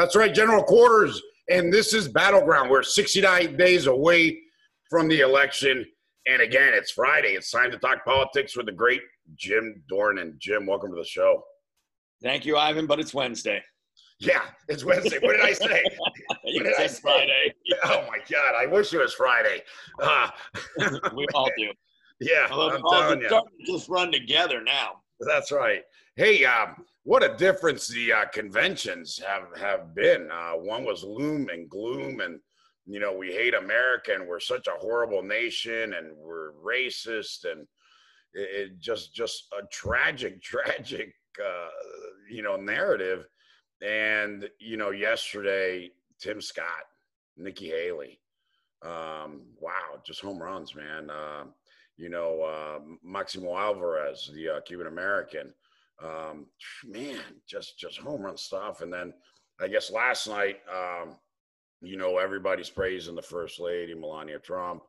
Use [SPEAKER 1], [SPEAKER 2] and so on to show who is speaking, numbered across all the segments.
[SPEAKER 1] That's right, General Quarters. And this is Battleground. We're 69 days away from the election. And again, it's Friday. It's time to talk politics with the great Jim Dornan. Jim, welcome to the show.
[SPEAKER 2] Thank you, Ivan, but it's Wednesday.
[SPEAKER 1] Yeah, it's Wednesday. What did I say?
[SPEAKER 2] you did I say? Friday.
[SPEAKER 1] Oh my God, I wish it was Friday. Uh,
[SPEAKER 2] we all do.
[SPEAKER 1] Yeah,
[SPEAKER 2] Although I'm telling you. starting to just run together now.
[SPEAKER 1] That's right. Hey, um, what a difference the uh, conventions have have been. Uh, one was loom and gloom, and you know we hate America, and we're such a horrible nation, and we're racist, and it, it just just a tragic, tragic, uh, you know, narrative. And you know, yesterday, Tim Scott, Nikki Haley, um, wow, just home runs, man. Uh, you know, uh, Maximo Alvarez, the uh, Cuban American um, man, just just home run stuff. And then I guess last night, um, you know, everybody's praising the first lady, Melania Trump.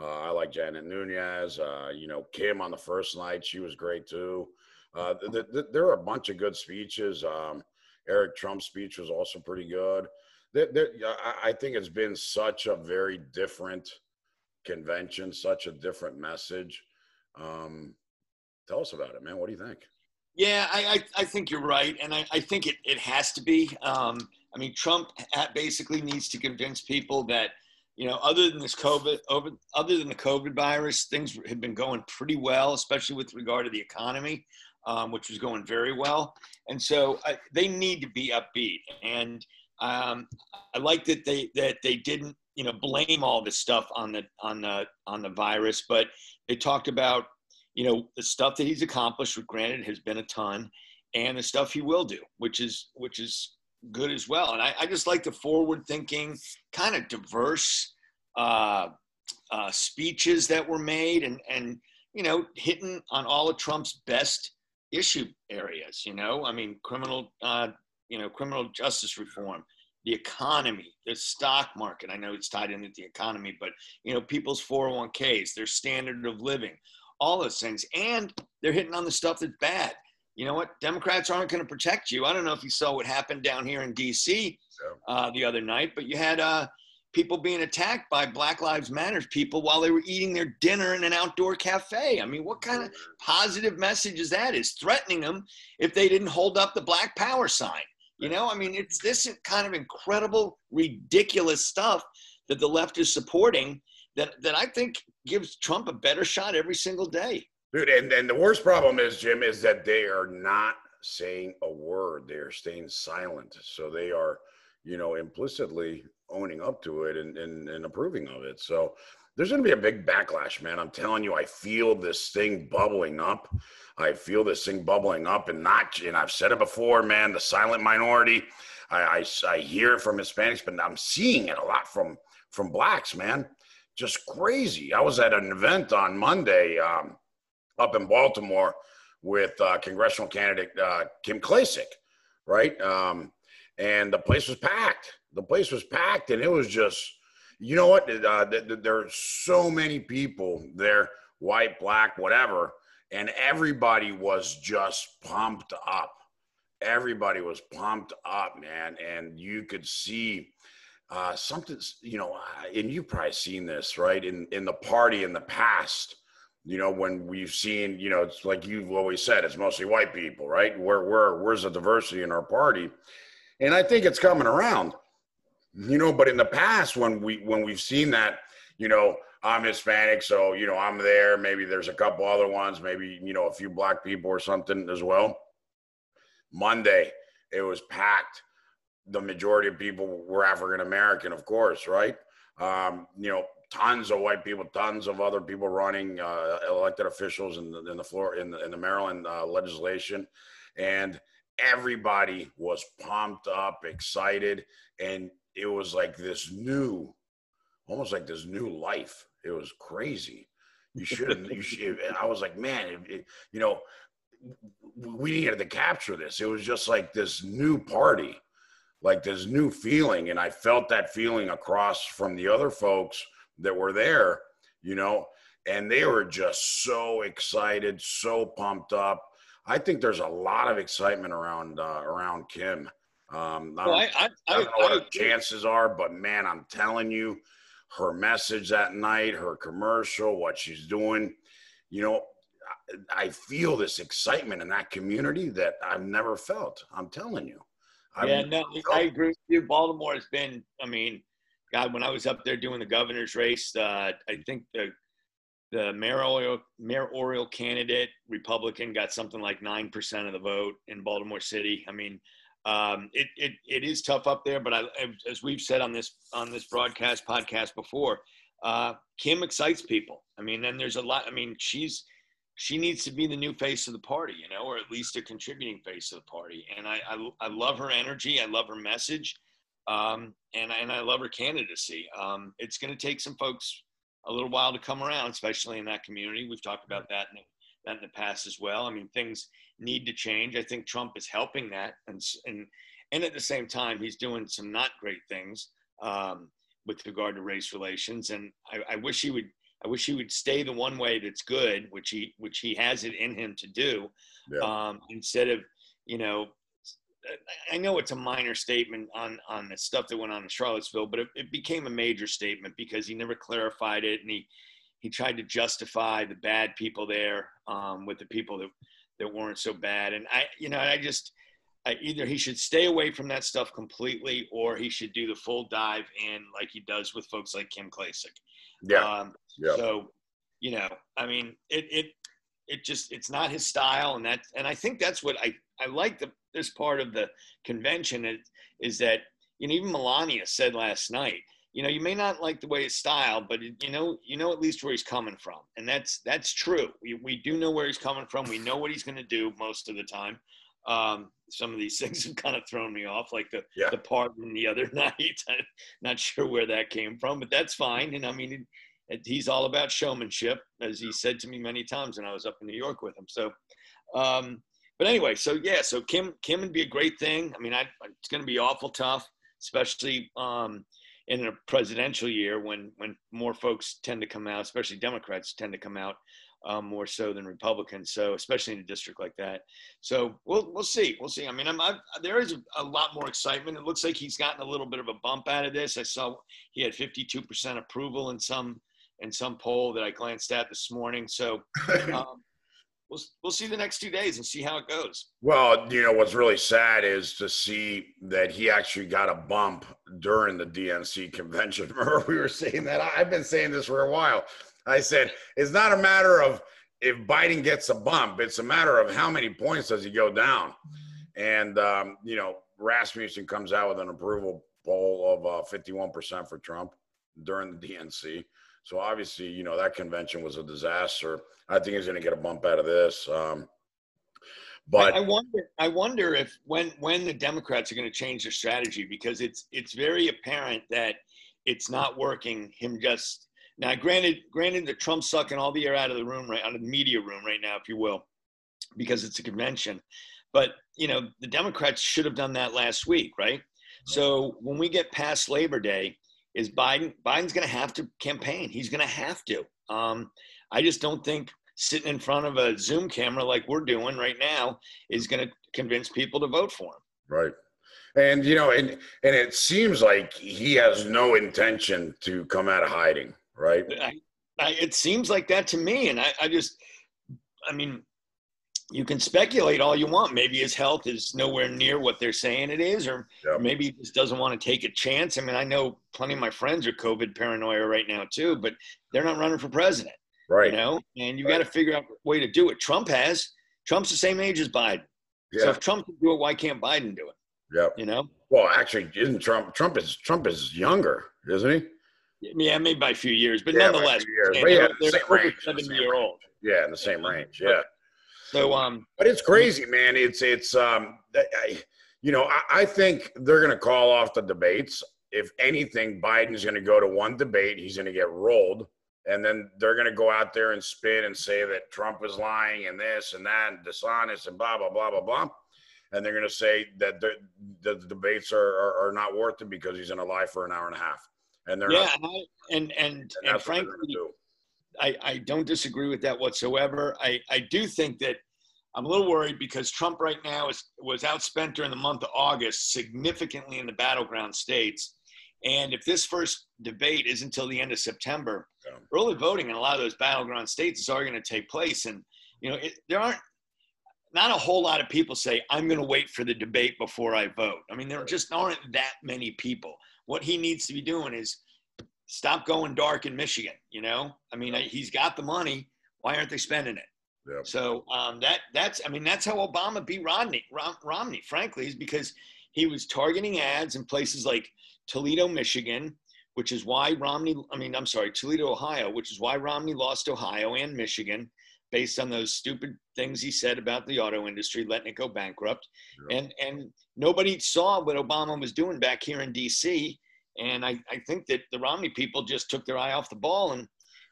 [SPEAKER 1] Uh, I like Jeanette Nuñez. Uh, you know, Kim on the first night, she was great too. Uh, th- th- there are a bunch of good speeches. Um, Eric Trump's speech was also pretty good. I think it's been such a very different convention, such a different message. Um, tell us about it, man. What do you think?
[SPEAKER 2] Yeah, I, I, I, think you're right. And I, I think it, it has to be. Um, I mean, Trump basically needs to convince people that, you know, other than this COVID, over, other than the COVID virus, things have been going pretty well, especially with regard to the economy, um, which was going very well. And so I, they need to be upbeat. And um, I like that they that they didn't, you know, blame all this stuff on the on the on the virus, but they talked about you know, the stuff that he's accomplished, which granted has been a ton, and the stuff he will do, which is which is good as well. And I, I just like the forward thinking, kind of diverse uh, uh, speeches that were made, and and you know, hitting on all of Trump's best issue areas. You know, I mean, criminal, uh, you know, criminal justice reform, the economy, the stock market. I know it's tied into the economy, but you know, people's 401ks, their standard of living, all those things. And they're hitting on the stuff that's bad. You know what? Democrats aren't going to protect you. I don't know if you saw what happened down here in D.C. Uh, the other night, but you had uh, people being attacked by Black Lives Matters people while they were eating their dinner in an outdoor cafe. I mean, what kind of positive message is that? Is threatening them if they didn't hold up the Black Power sign. You know, I mean, it's this kind of incredible, ridiculous stuff that the left is supporting that that I think gives Trump a better shot every single day.
[SPEAKER 1] Dude, and, and the worst problem is, Jim, is that they are not saying a word. They are staying silent. So they are, you know, implicitly owning up to it and, and, and approving of it. So there's going to be a big backlash, man. I'm telling you, I feel this thing bubbling up. I feel this thing bubbling up and not, and I've said it before, man, the silent minority. I, I, I hear it from Hispanics, but I'm seeing it a lot from, from blacks, man just crazy. I was at an event on Monday um, up in Baltimore with uh, congressional candidate uh, Kim Klacik, right? Um, and the place was packed. The place was packed, and it was just, you know what? Uh, th- th- there are so many people there, white, black, whatever, and everybody was just pumped up. Everybody was pumped up, man, and you could see uh, something's you know and you've probably seen this right? In in the party in the past you know when we've seen you know it's like you've always said it's mostly white people right? Where where where's the diversity in our party? And i think it's coming around you know but in the past when we when we've seen that you know i'm hispanic so you know i'm there maybe there's a couple other ones maybe you know a few black people or something as well. Monday it was packed the majority of people were African American, of course, right? Um, you know, tons of white people, tons of other people running, uh, elected officials in the, in the floor in the, in the Maryland uh, legislation, and everybody was pumped up, excited, and it was like this new, almost like this new life. It was crazy. You shouldn't. you should. I was like, man, it, it, you know, we needed to capture this. It was just like this new party like this new feeling. And I felt that feeling across from the other folks that were there, you know, and they were just so excited, so pumped up. I think there's a lot of excitement around uh, around Kim. Um, I, don't,
[SPEAKER 2] I, I,
[SPEAKER 1] I
[SPEAKER 2] I,
[SPEAKER 1] don't know what her chances are, but man, I'm telling you, her message that night, her commercial, what she's doing, you know, I, I feel this excitement in that community that I've never felt. I'm telling you. I've
[SPEAKER 2] Yeah, no, I agree with you. Baltimore has been, I mean, God, when I was up there doing the governor's race, uh, I think the the mayoral mayoral candidate Republican got something like nine percent of the vote in Baltimore City. I mean, um, it, it it is tough up there, but I, as we've said on this on this broadcast podcast before, uh, Kim excites people. I mean, and there's a lot. I mean, she's she needs to be the new face of the party, you know, or at least a contributing face of the party. And I I, I love her energy. I love her message, um, and and I love her candidacy. Um, it's going to take some folks a little while to come around, especially in that community. We've talked about that in that in the past as well. I mean, things need to change. I think Trump is helping that, and and and at the same time, he's doing some not great things um, with regard to race relations. And I, I wish he would. I wish he would stay the one way that's good, which he which he has it in him to do,
[SPEAKER 1] Yeah.
[SPEAKER 2] um, instead of you know. I know it's a minor statement on on the stuff that went on in Charlottesville, but it, it became a major statement because he never clarified it, and he he tried to justify the bad people there um, with the people that that weren't so bad. And I, you know, I just I, either he should stay away from that stuff completely, or he should do the full dive in like he does with folks like Kim Klacik.
[SPEAKER 1] Yeah.
[SPEAKER 2] Um,
[SPEAKER 1] Yeah.
[SPEAKER 2] So, you know, I mean, it it it just it's not his style, and that and I think that's what I I like the this part of the convention is, is that you know even Melania said last night. You know, you may not like the way his style, but it, you know, you know at least where he's coming from, and that's that's true. We we do know where he's coming from. We know what he's going to do most of the time. Um, some of these things have kind of thrown me off, like the
[SPEAKER 1] Yeah.
[SPEAKER 2] the pardon the other night. I'm not sure where that came from, but that's fine. And I mean, he's all about showmanship, as he said to me many times when I was up in New York with him. So, um, but anyway, so yeah, so Kim Kim would be a great thing. I mean, I, it's going to be awful tough, especially um, in a presidential year when when more folks tend to come out, especially Democrats tend to come out um, more so than Republicans. So especially in a district like that. So we'll we'll see. We'll see. I mean, I'm, i there is a lot more excitement. It looks like he's gotten a little bit of a bump out of this. I saw he had 52% approval in some in some poll that I glanced at this morning. So um, we'll we'll see the next two days and see how it goes.
[SPEAKER 1] Well, you know what's really sad is to see that he actually got a bump during the DNC convention. Remember, we were saying that. I've been saying this for a while. I said it's not a matter of if Biden gets a bump; it's a matter of how many points does he go down. And um, you know, Rasmussen comes out with an approval poll of uh, fifty-one percent for Trump during the DNC. So obviously, you know that convention was a disaster. I think he's going to get a bump out of this. Um, but
[SPEAKER 2] I, I wonder. I wonder if when when the Democrats are going to change their strategy because it's it's very apparent that it's not working. Him just now, granted, granted, the Trump sucking all the air out of the room right out of the media room right now, if you will, because it's a convention. But you know, the Democrats should have done that last week, right? So when we get past Labor Day, is Biden Biden's going to have to campaign. He's going to have to. Um, I just don't think sitting in front of a Zoom camera like we're doing right now is going to convince people to vote for him.
[SPEAKER 1] Right. And you know, and and it seems like he has no intention to come out of hiding, right?
[SPEAKER 2] I, I, it seems like that to me, and I, I just, I mean, you can speculate all you want. Maybe his health is nowhere near what they're saying it is, or
[SPEAKER 1] Yeah.
[SPEAKER 2] maybe he just doesn't want to take a chance. I mean, I know plenty of my friends are COVID paranoia right now too, but they're not running for president,
[SPEAKER 1] Right.
[SPEAKER 2] you know. And you
[SPEAKER 1] Right.
[SPEAKER 2] got to figure out a way to do it. Trump has. Trump's the same age as Biden. So
[SPEAKER 1] Yeah.
[SPEAKER 2] if Trump can do it, why can't Biden do it?
[SPEAKER 1] Yeah.
[SPEAKER 2] You know?
[SPEAKER 1] Well, actually, isn't Trump? Trump is Trump is younger, isn't he?
[SPEAKER 2] Yeah, maybe by a few years, but
[SPEAKER 1] Yeah,
[SPEAKER 2] nonetheless,
[SPEAKER 1] years.
[SPEAKER 2] they're,
[SPEAKER 1] But yeah,
[SPEAKER 2] they're
[SPEAKER 1] range, the
[SPEAKER 2] 70
[SPEAKER 1] same
[SPEAKER 2] year old.
[SPEAKER 1] Yeah, in the same range. Yeah.
[SPEAKER 2] So, um,
[SPEAKER 1] But it's crazy, man. It's it's um, I, you know, I, I think they're going to call off the debates. If anything, Biden's going to go to one debate. He's going to get rolled, and then they're going to go out there and spin and say that Trump is lying and this and that and dishonest and blah blah blah blah blah. And they're going to say that the, the debates are, are are not worth it because he's going to lie for an hour and a half. And they're
[SPEAKER 2] yeah,
[SPEAKER 1] not,
[SPEAKER 2] and I, and and,
[SPEAKER 1] and
[SPEAKER 2] and
[SPEAKER 1] that's what they're
[SPEAKER 2] frankly,
[SPEAKER 1] going to do.
[SPEAKER 2] I, I don't disagree with that whatsoever. I, I do think that I'm a little worried because Trump right now is was outspent during the month of August significantly in the battleground states. And if this first debate is until the end of September, yeah. early voting in a lot of those battleground states is already going to take place. And you know, it, there aren't not a whole lot of people say I'm going to wait for the debate before I vote. I mean, there just aren't that many people. What he needs to be doing is stop going dark in Michigan. You know, I mean, he's got the money. Why aren't they spending it? Yep. So um, that that's I mean that's how Obama beat Romney. Rom, Romney, frankly, is because he was targeting ads in places like Toledo, Michigan, which is why Romney. I mean, I'm sorry, Toledo, Ohio, which is why Romney lost Ohio and Michigan based on those stupid things he said about the auto industry, letting it go bankrupt. Yep. And and nobody saw what Obama was doing back here in D.C. And I, I think that the Romney people just took their eye off the ball and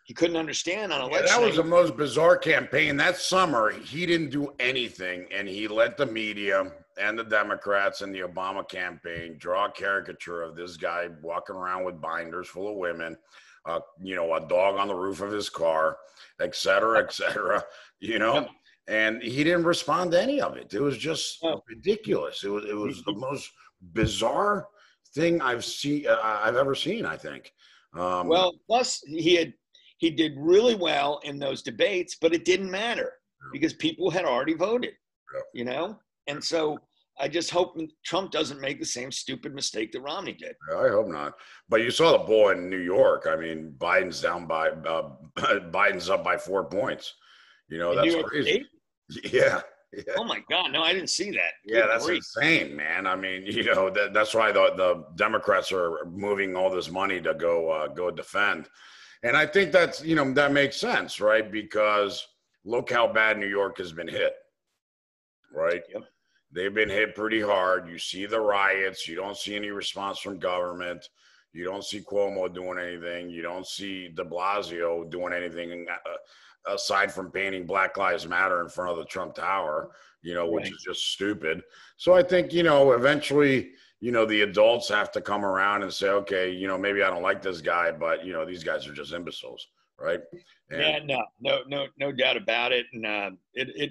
[SPEAKER 2] he couldn't understand on election.
[SPEAKER 1] Yeah, that was the most bizarre campaign. That summer, he didn't do anything, and he let the media and the Democrats and the Obama campaign draw a caricature of this guy walking around with binders full of women, uh, you know, a dog on the roof of his car, et cetera, et cetera, you know. Yep. And he didn't respond to any of it. It was just ridiculous. It was it was the most bizarre thing I've seen uh, I've ever seen. I think.
[SPEAKER 2] Um, well, plus he had he did really well in those debates, but it didn't matter because people had already voted, you know? And so I just hope Trump doesn't make the same stupid mistake that Romney did.
[SPEAKER 1] I hope not. But you saw the boy in New York. I mean, Biden's down by uh, Biden's up by four points. You know, that's crazy. Yeah. Yeah.
[SPEAKER 2] Oh my God! No, I didn't see that.
[SPEAKER 1] Yeah, that's great. insane, man. I mean, you know, that, that's why the, the Democrats are moving all this money to go uh, go defend and I think that's, you know, that makes sense, right? Because look how bad New York has been hit, right? Yep. They've been hit pretty hard. You see the riots. You don't see any response from government. You don't see Cuomo doing anything. You don't see de Blasio doing anything uh, aside from painting Black Lives Matter in front of the Trump Tower, you know, which right. is just stupid. So I think, you know, eventually – you know, the adults have to come around and say, okay, you know, maybe I don't like this guy, but you know, these guys are just imbeciles, right?
[SPEAKER 2] And, yeah, no, no, no, no doubt about it. And uh, it, it,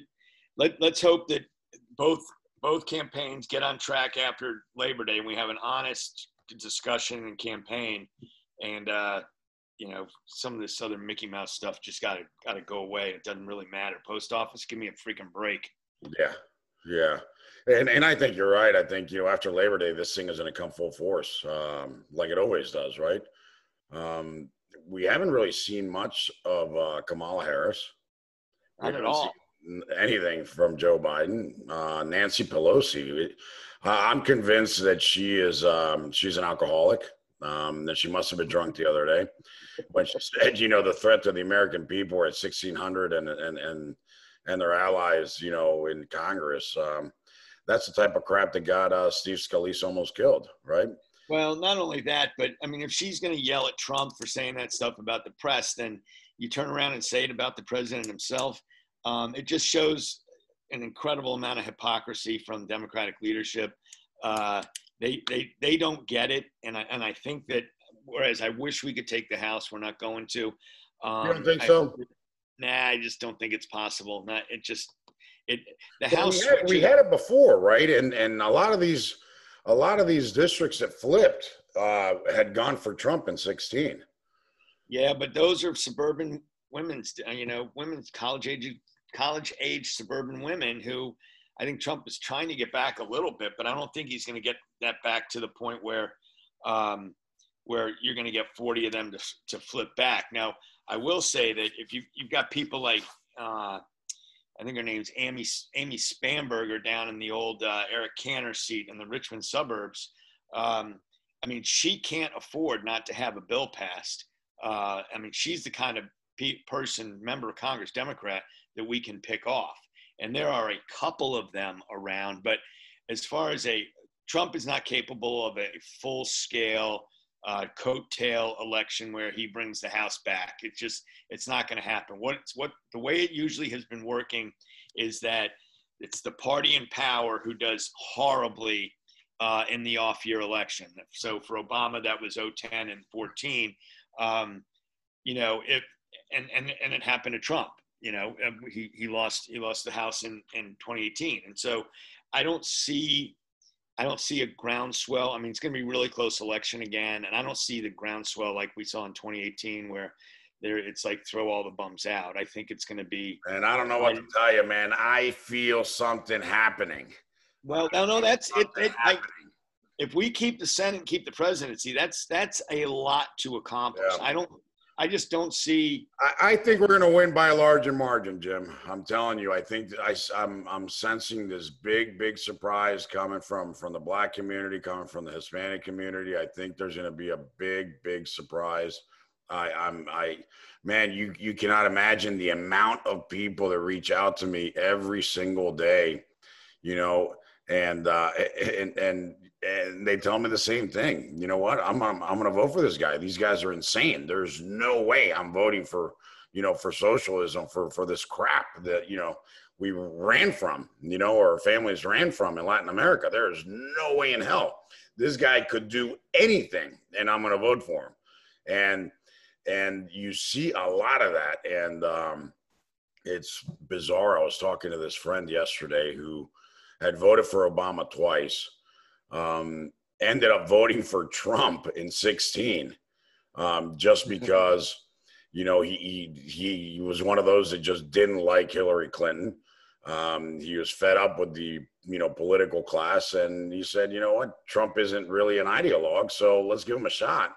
[SPEAKER 2] let let's hope that both both campaigns get on track after Labor Day, and we have an honest discussion and campaign. And uh, you know, some of this other Mickey Mouse stuff just got to got to go away. It doesn't really matter. Post office, give me a freaking break.
[SPEAKER 1] Yeah, yeah. And and I think you're right. I think you know after Labor Day, this thing is going to come full force, um, like it always does, right? Um, we haven't really seen much of uh, Kamala Harris.
[SPEAKER 2] Not at all.
[SPEAKER 1] Anything from Joe Biden, uh, Nancy Pelosi. I'm convinced that she is um, she's an alcoholic. Um, that she must have been drunk the other day when she said, you know, the threat to the American people at 1600 and and and and their allies, you know, in Congress. Um, that's the type of crap that got uh, Steve Scalise almost killed, right?
[SPEAKER 2] Well, not only that, but I mean, if she's going to yell at Trump for saying that stuff about the press, then you turn around and say it about the president himself. Um, it just shows an incredible amount of hypocrisy from Democratic leadership. Uh, they, they, they don't get it. And I, and I think that, whereas I wish we could take the House, we're not going to.
[SPEAKER 1] Um, you don't think so?
[SPEAKER 2] Nah, I just don't think it's possible. Not, it just, it the
[SPEAKER 1] well,
[SPEAKER 2] house
[SPEAKER 1] we had, we had, it before, right? And and a lot of these a lot of these districts that flipped uh, had gone for Trump in 16.
[SPEAKER 2] Yeah, but those are suburban women's, you know, women's college age college age suburban women who I think Trump is trying to get back a little bit, but I don't think he's going to get that back to the point where um, where you're going to get 40 of them to, to flip back. Now, I will say that if you you've got people like uh, I think her name's Amy Amy Spanberger down in the old uh, Eric Cantor seat in the Richmond suburbs. Um, I mean, she can't afford not to have a bill passed. Uh, I mean, she's the kind of pe- person, member of Congress, Democrat, that we can pick off. And there are a couple of them around. But as far as a Trump is not capable of a full scale uh, coattail election where he brings the House back. It's just it's not going to happen. What what the way it usually has been working is that it's the party in power who does horribly uh, in the off-year election. So for Obama, that was 010 and 14. Um, you know, if and and and it happened to Trump. You know, um, he, he lost he lost the House in, in 2018, and so I don't see I don't see a groundswell. I mean, it's going to be really close election again, and I don't see the groundswell like we saw in 2018, where there it's like throw all the bums out. I think it's going to be.
[SPEAKER 1] And I don't know what to tell you, man. I feel something happening.
[SPEAKER 2] Well, no, no, that's it. it I, if we keep the Senate and keep the presidency, that's that's a lot to accomplish. Yeah. I don't I just don't see.
[SPEAKER 1] I, I think we're going to win by a larger margin, Jim. I'm telling you. I think I, I'm I'm sensing this big big surprise coming from from the black community, coming from the Hispanic community. I think there's going to be a big big surprise. I I'm I man, you you cannot imagine the amount of people that reach out to me every single day. You know, and uh, and and and they tell me the same thing. You know what? I'm I'm, I'm going to vote for this guy. These guys are insane. There's no way I'm voting for you know for socialism for for this crap that you know we ran from. You know, our families ran from in Latin America. There is no way in hell this guy could do anything, and I'm going to vote for him. And and you see a lot of that, and um, it's bizarre. I was talking to this friend yesterday who had voted for Obama twice um, ended up voting for Trump in 16 um, just mm-hmm. because, you know, he, he, he was one of those that just didn't like Hillary Clinton. Um, he was fed up with the, you know, political class. And he said, you know what, Trump isn't really an ideologue. So let's give him a shot.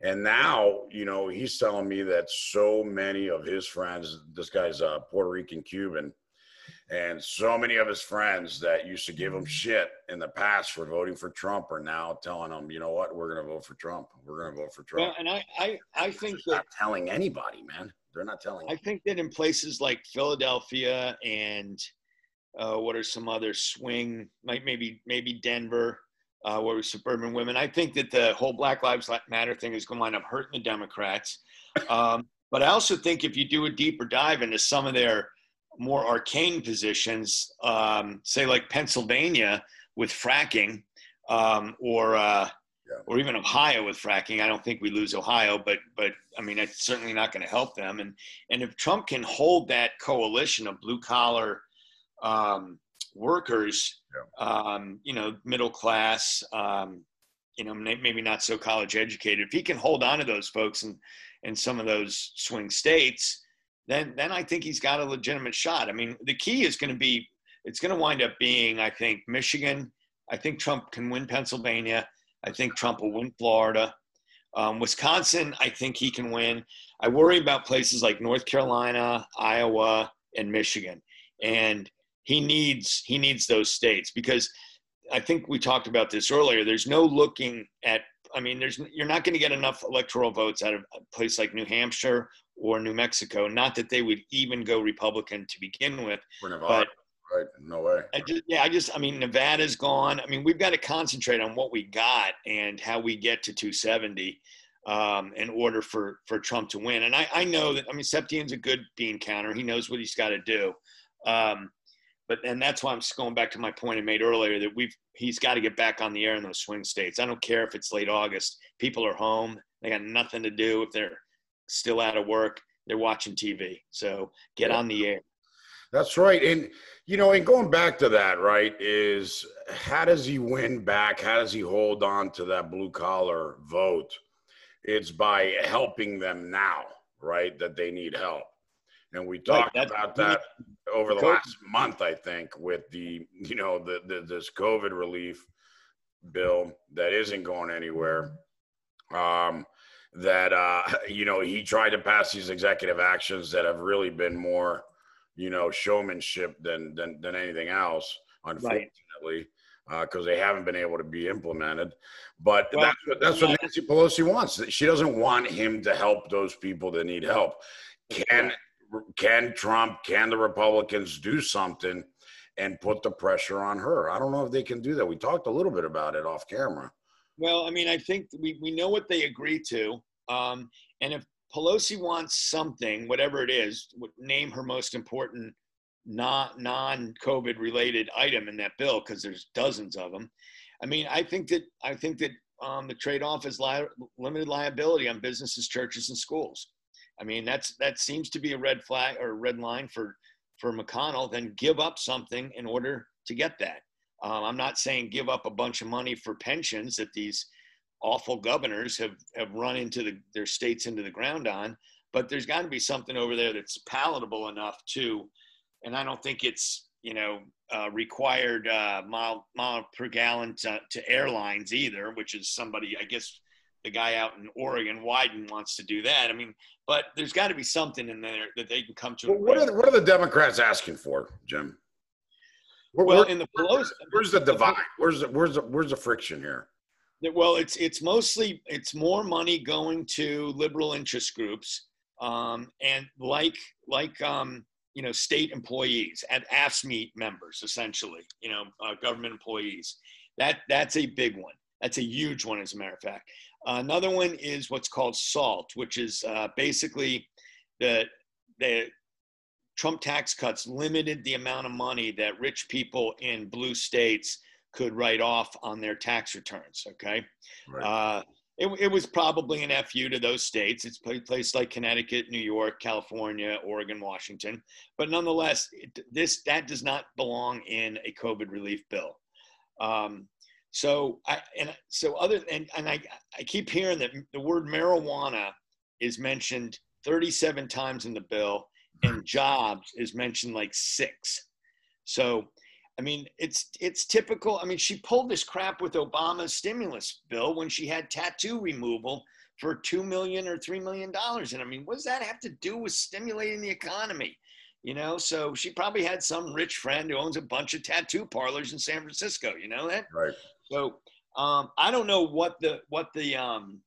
[SPEAKER 1] And now, you know, he's telling me that so many of his friends, this guy's a Puerto Rican Cuban, and so many of his friends that used to give him shit in the past for voting for Trump are now telling him, you know what, we're going to vote for Trump. We're going to vote for Trump.
[SPEAKER 2] Well, and I, I, I think They're
[SPEAKER 1] that not telling anybody, man. They're not telling.
[SPEAKER 2] I think that in places like Philadelphia and uh, what are some other swing, like maybe maybe Denver, uh, where suburban women. I think that the whole Black Lives Matter thing is going to wind up hurting the Democrats. Um, but I also think if you do a deeper dive into some of their more arcane positions, um, say like Pennsylvania with fracking, um, or uh, yeah. or even Ohio with fracking. I don't think we lose Ohio, but but I mean it's certainly not going to help them. And and if Trump can hold that coalition of blue collar um, workers, yeah. Um, you know, middle class, um, you know, maybe not so college educated, if he can hold on to those folks and in some of those swing states then then I think he's got a legitimate shot. I mean, the key is going to be it's going to wind up being I think Michigan. I think Trump can win Pennsylvania. I think Trump will win Florida. Um, Wisconsin, I think he can win. I worry about places like North Carolina, Iowa, and Michigan, and he needs he needs those states because I think we talked about this earlier. There's no looking at. I mean, there's you're not going to get enough electoral votes out of a place like New Hampshire or New Mexico. Not that they would even go Republican to begin with.
[SPEAKER 1] For Nevada, but right? No way.
[SPEAKER 2] I just, yeah, I just, I mean, Nevada's gone. I mean, we've got to concentrate on what we got and how we get to 270 um, in order for for Trump to win. And I, I know that. I mean, Stepien's a good bean counter. He knows what he's got to do. Um, but and that's why I'm just going back to my point I made earlier that we've he's got to get back on the air in those swing states. I don't care if it's late August. People are home. They got nothing to do. If they're still out of work, they're watching TV. So get on the air.
[SPEAKER 1] That's right. And, you know, and going back to that, right, is how does he win back? How does he hold on to that blue collar vote? It's by helping them now, right, that they need help. And we talked right, about that over the last month, I think, with the, you know, the, the this COVID relief bill that isn't going anywhere. Um, that uh, you know he tried to pass these executive actions that have really been more you know showmanship than than, than anything else unfortunately because right. uh, they haven't been able to be implemented. But well, that's what that's what Nancy Pelosi wants. She doesn't want him to help those people that need help. Can can Trump can the Republicans do something and put the pressure on her? I don't know if they can do that. We talked a little bit about it off camera.
[SPEAKER 2] Well, I mean, I think we, we know what they agree to. Um, and if Pelosi wants something, whatever it is, name her most important non COVID related item in that bill because there's dozens of them. I mean, I think that I think that um, the trade off is li- limited liability on businesses, churches, and schools. I mean, that's that seems to be a red flag or a red line for for McConnell. Then give up something in order to get that. Um, I'm not saying give up a bunch of money for pensions that these awful governors have have run into the, their states into the ground on, but there's got to be something over there that's palatable enough to, and I don't think it's you know uh, required uh, mile mile per gallon to, to airlines either, which is somebody I guess the guy out in Oregon, Wyden, wants to do that. I mean, but there's got to be something in there that they can come to.
[SPEAKER 1] Well, what are the, what are the Democrats asking for, Jim?
[SPEAKER 2] Where, well, where, in the
[SPEAKER 1] Pelosi, where's the divide? Where's the where's the where's the friction here?
[SPEAKER 2] Well, it's it's mostly it's more money going to liberal interest groups, um, and like like um, you know state employees and AFSCME members, essentially, you know, uh, government employees. That that's a big one. That's a huge one, as a matter of fact. Another one is what's called SALT, which is uh, basically the the Trump tax cuts limited the amount of money that rich people in blue states could write off on their tax returns. Okay, right. uh, it, it, was probably an fu to those states. It's places like Connecticut, New York, California, Oregon, Washington, but nonetheless, it, this that does not belong in a COVID relief bill. Um, so I and so other and and I I keep hearing that the word marijuana is mentioned 37 times in the bill and jobs is mentioned like six. So I mean it's it's typical. I mean she pulled this crap with Obama's stimulus bill when she had tattoo removal for 2 million or 3 million dollars. And I mean what does that have to do with stimulating the economy? you know so she probably had some rich friend who owns a bunch of tattoo parlors in san francisco. You know that?
[SPEAKER 1] Right.
[SPEAKER 2] So um, I don't know what the what the um,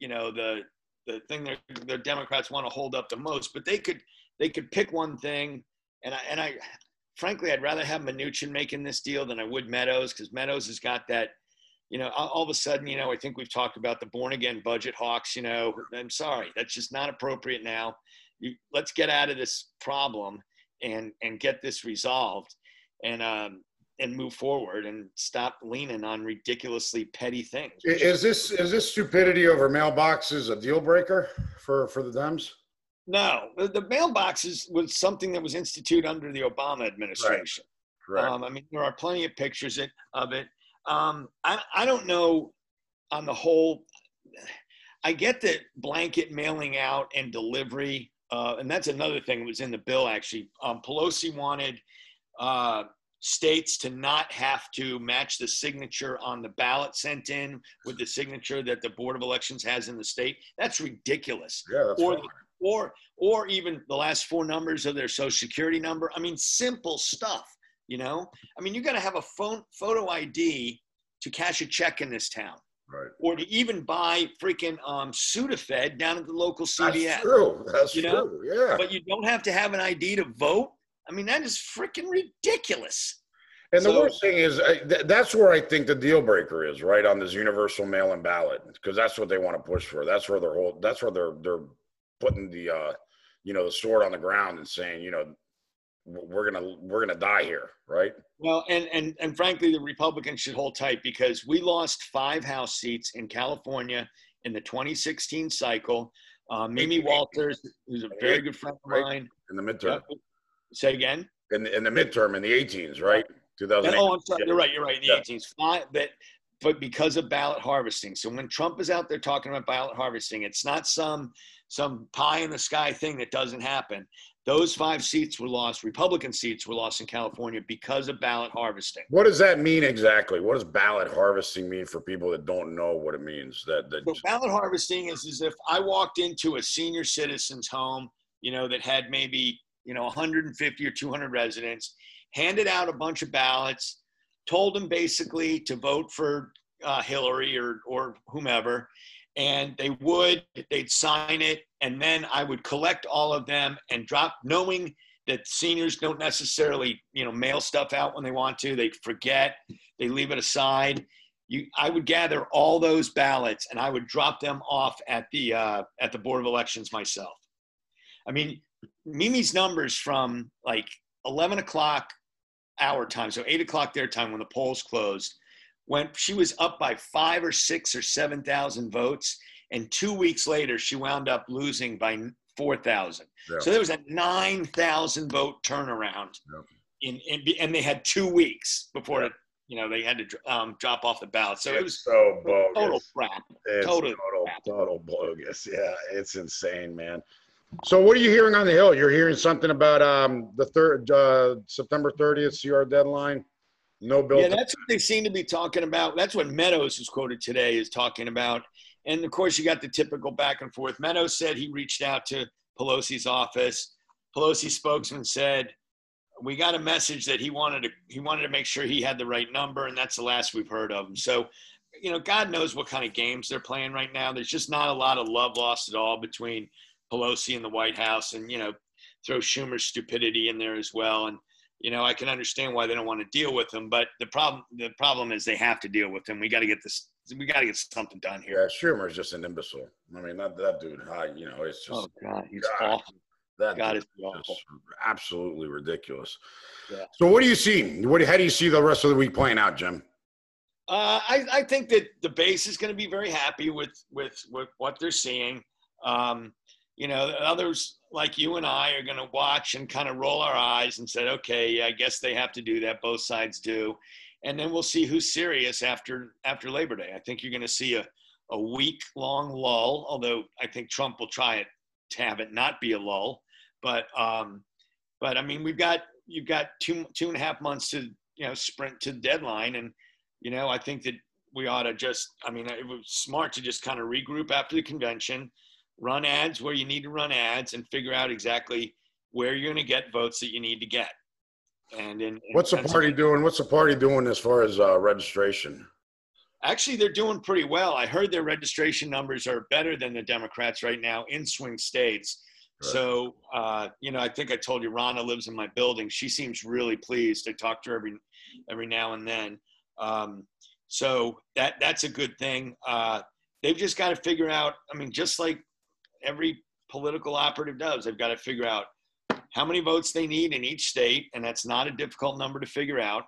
[SPEAKER 2] you know the the thing that the Democrats want to hold up the most, but they could they could pick one thing, and I and I frankly I'd rather have Mnuchin making this deal than I would Meadows because Meadows has got that. You know, all of a sudden, you know, I think we've talked about the born again budget hawks. You know, I'm sorry, that's just not appropriate now. You, let's get out of this problem and and get this resolved. And um, and move forward and stop leaning on ridiculously petty things.
[SPEAKER 1] Is this is this stupidity over mailboxes a deal breaker for for the Dems?
[SPEAKER 2] No, the, the mailboxes was something that was instituted under the Obama administration. Right. Um, I mean, there are plenty of pictures of it. Um, I, I don't know on the whole. I get that blanket mailing out and delivery, uh, and that's another thing that was in the bill. Actually, um, Pelosi wanted uh, states to not have to match the signature on the ballot sent in with the signature that the board of elections has in the state that's ridiculous
[SPEAKER 1] yeah, that's
[SPEAKER 2] or, or or even the last four numbers of their social security number i mean simple stuff you know i mean you got to have a phone photo id to cash a check in this town
[SPEAKER 1] right
[SPEAKER 2] or to even buy freaking um sudafed down at the local cvs
[SPEAKER 1] that's true that's you know? true yeah
[SPEAKER 2] but you don't have to have an id to vote I mean, that is freaking ridiculous.
[SPEAKER 1] And the so, worst thing is, th- that's where I think the deal breaker is, right on this universal mail-in ballot, because that's what they want to push for. That's where they're whole. That's where they're they're putting the, uh, you know, the sword on the ground and saying, you know, we're gonna we're gonna die here, right?
[SPEAKER 2] Well, and and and frankly, the Republicans should hold tight because we lost five House seats in California in the 2016 cycle. Uh, Mimi Walters, who's a very good friend of mine,
[SPEAKER 1] in the midterm.
[SPEAKER 2] Say again.
[SPEAKER 1] In the, in the midterm, in the 18s, right?
[SPEAKER 2] 2008. Oh, I'm sorry. You're right. You're right. In the yeah. 18s, five, but but because of ballot harvesting. So when Trump is out there talking about ballot harvesting, it's not some some pie in the sky thing that doesn't happen. Those five seats were lost. Republican seats were lost in California because of ballot harvesting.
[SPEAKER 1] What does that mean exactly? What does ballot harvesting mean for people that don't know what it means? That, that...
[SPEAKER 2] So ballot harvesting is as if I walked into a senior citizen's home, you know, that had maybe you know 150 or 200 residents, handed out a bunch of ballots, told them basically to vote for uh, Hillary or or whomever, and they would they'd sign it, and then I would collect all of them and drop, knowing that seniors don't necessarily you know mail stuff out when they want to. They forget, they leave it aside. You, I would gather all those ballots and I would drop them off at the uh, at the board of elections myself. I mean, Mimi's numbers from like 11 o'clock our time, so eight o'clock their time when the polls closed, when she was up by five or six or 7,000 votes. And two weeks later, she wound up losing by 4,000.
[SPEAKER 1] Yeah.
[SPEAKER 2] So there was a 9,000 vote turnaround. In, in, and they had two weeks before
[SPEAKER 1] Yeah.
[SPEAKER 2] it, you know, they had to um, drop off the ballot. So it was
[SPEAKER 1] so bogus.
[SPEAKER 2] total crap.
[SPEAKER 1] It's
[SPEAKER 2] total
[SPEAKER 1] total,
[SPEAKER 2] crap.
[SPEAKER 1] total bogus. Yeah, it's insane, man. So, what are you hearing on the Hill? You're hearing something about um the third uh, September 30th CR deadline. No bill.
[SPEAKER 2] Yeah, that's what they seem to be talking about. That's what Meadows was quoted today is talking about. And of course, you got the typical back and forth. Meadows said he reached out to Pelosi's office. Pelosi's spokesman said we got a message that he wanted to he wanted to make sure he had the right number, and that's the last we've heard of him. So, you know, God knows what kind of games they're playing right now. There's just not a lot of love lost at all between Pelosi in the White House, and you know, throw Schumer's stupidity in there as well. And you know, I can understand why they don't want to deal with him, but the problem the problem is they have to deal with him. We got to get this. We got to get something done here. yeah.
[SPEAKER 1] Schumer's just an imbecile. I mean, that that dude. I, you know, it's just
[SPEAKER 2] Oh God, he's
[SPEAKER 1] God.
[SPEAKER 2] awful.
[SPEAKER 1] that
[SPEAKER 2] God is awful.
[SPEAKER 1] absolutely ridiculous.
[SPEAKER 2] Yeah.
[SPEAKER 1] So, what do you see? What how do you see the rest of the week playing out, Jim?
[SPEAKER 2] Uh, I, I think that the base is going to be very happy with with, with what they're seeing. Um, you know, others like you and I are going to watch and kind of roll our eyes and say, okay, yeah, I guess they have to do that. Both sides do, and then we'll see who's serious after after Labor Day. I think you're going to see a a week long lull, although I think Trump will try it to have it not be a lull. But um, but I mean, we've got you've got two two and a half months to you know sprint to the deadline, and you know I think that we ought to just I mean it was smart to just kind of regroup after the convention, run ads where you need to run ads, and figure out exactly where you're going to get votes that you need to get. And in, in
[SPEAKER 1] What's the party doing? What's the party doing as far as uh, registration?
[SPEAKER 2] Actually, they're doing pretty well. I heard their registration numbers are better than the Democrats right now in swing states.
[SPEAKER 1] Right.
[SPEAKER 2] So, uh, you know, I think I told you Ronna lives in my building. She seems really pleased. I talk to her every every now and then. Um, so that that's a good thing. Uh, they've just got to figure out. I mean, just like every political operative does, they've got to figure out how many votes they need in each state, and that's not a difficult number to figure out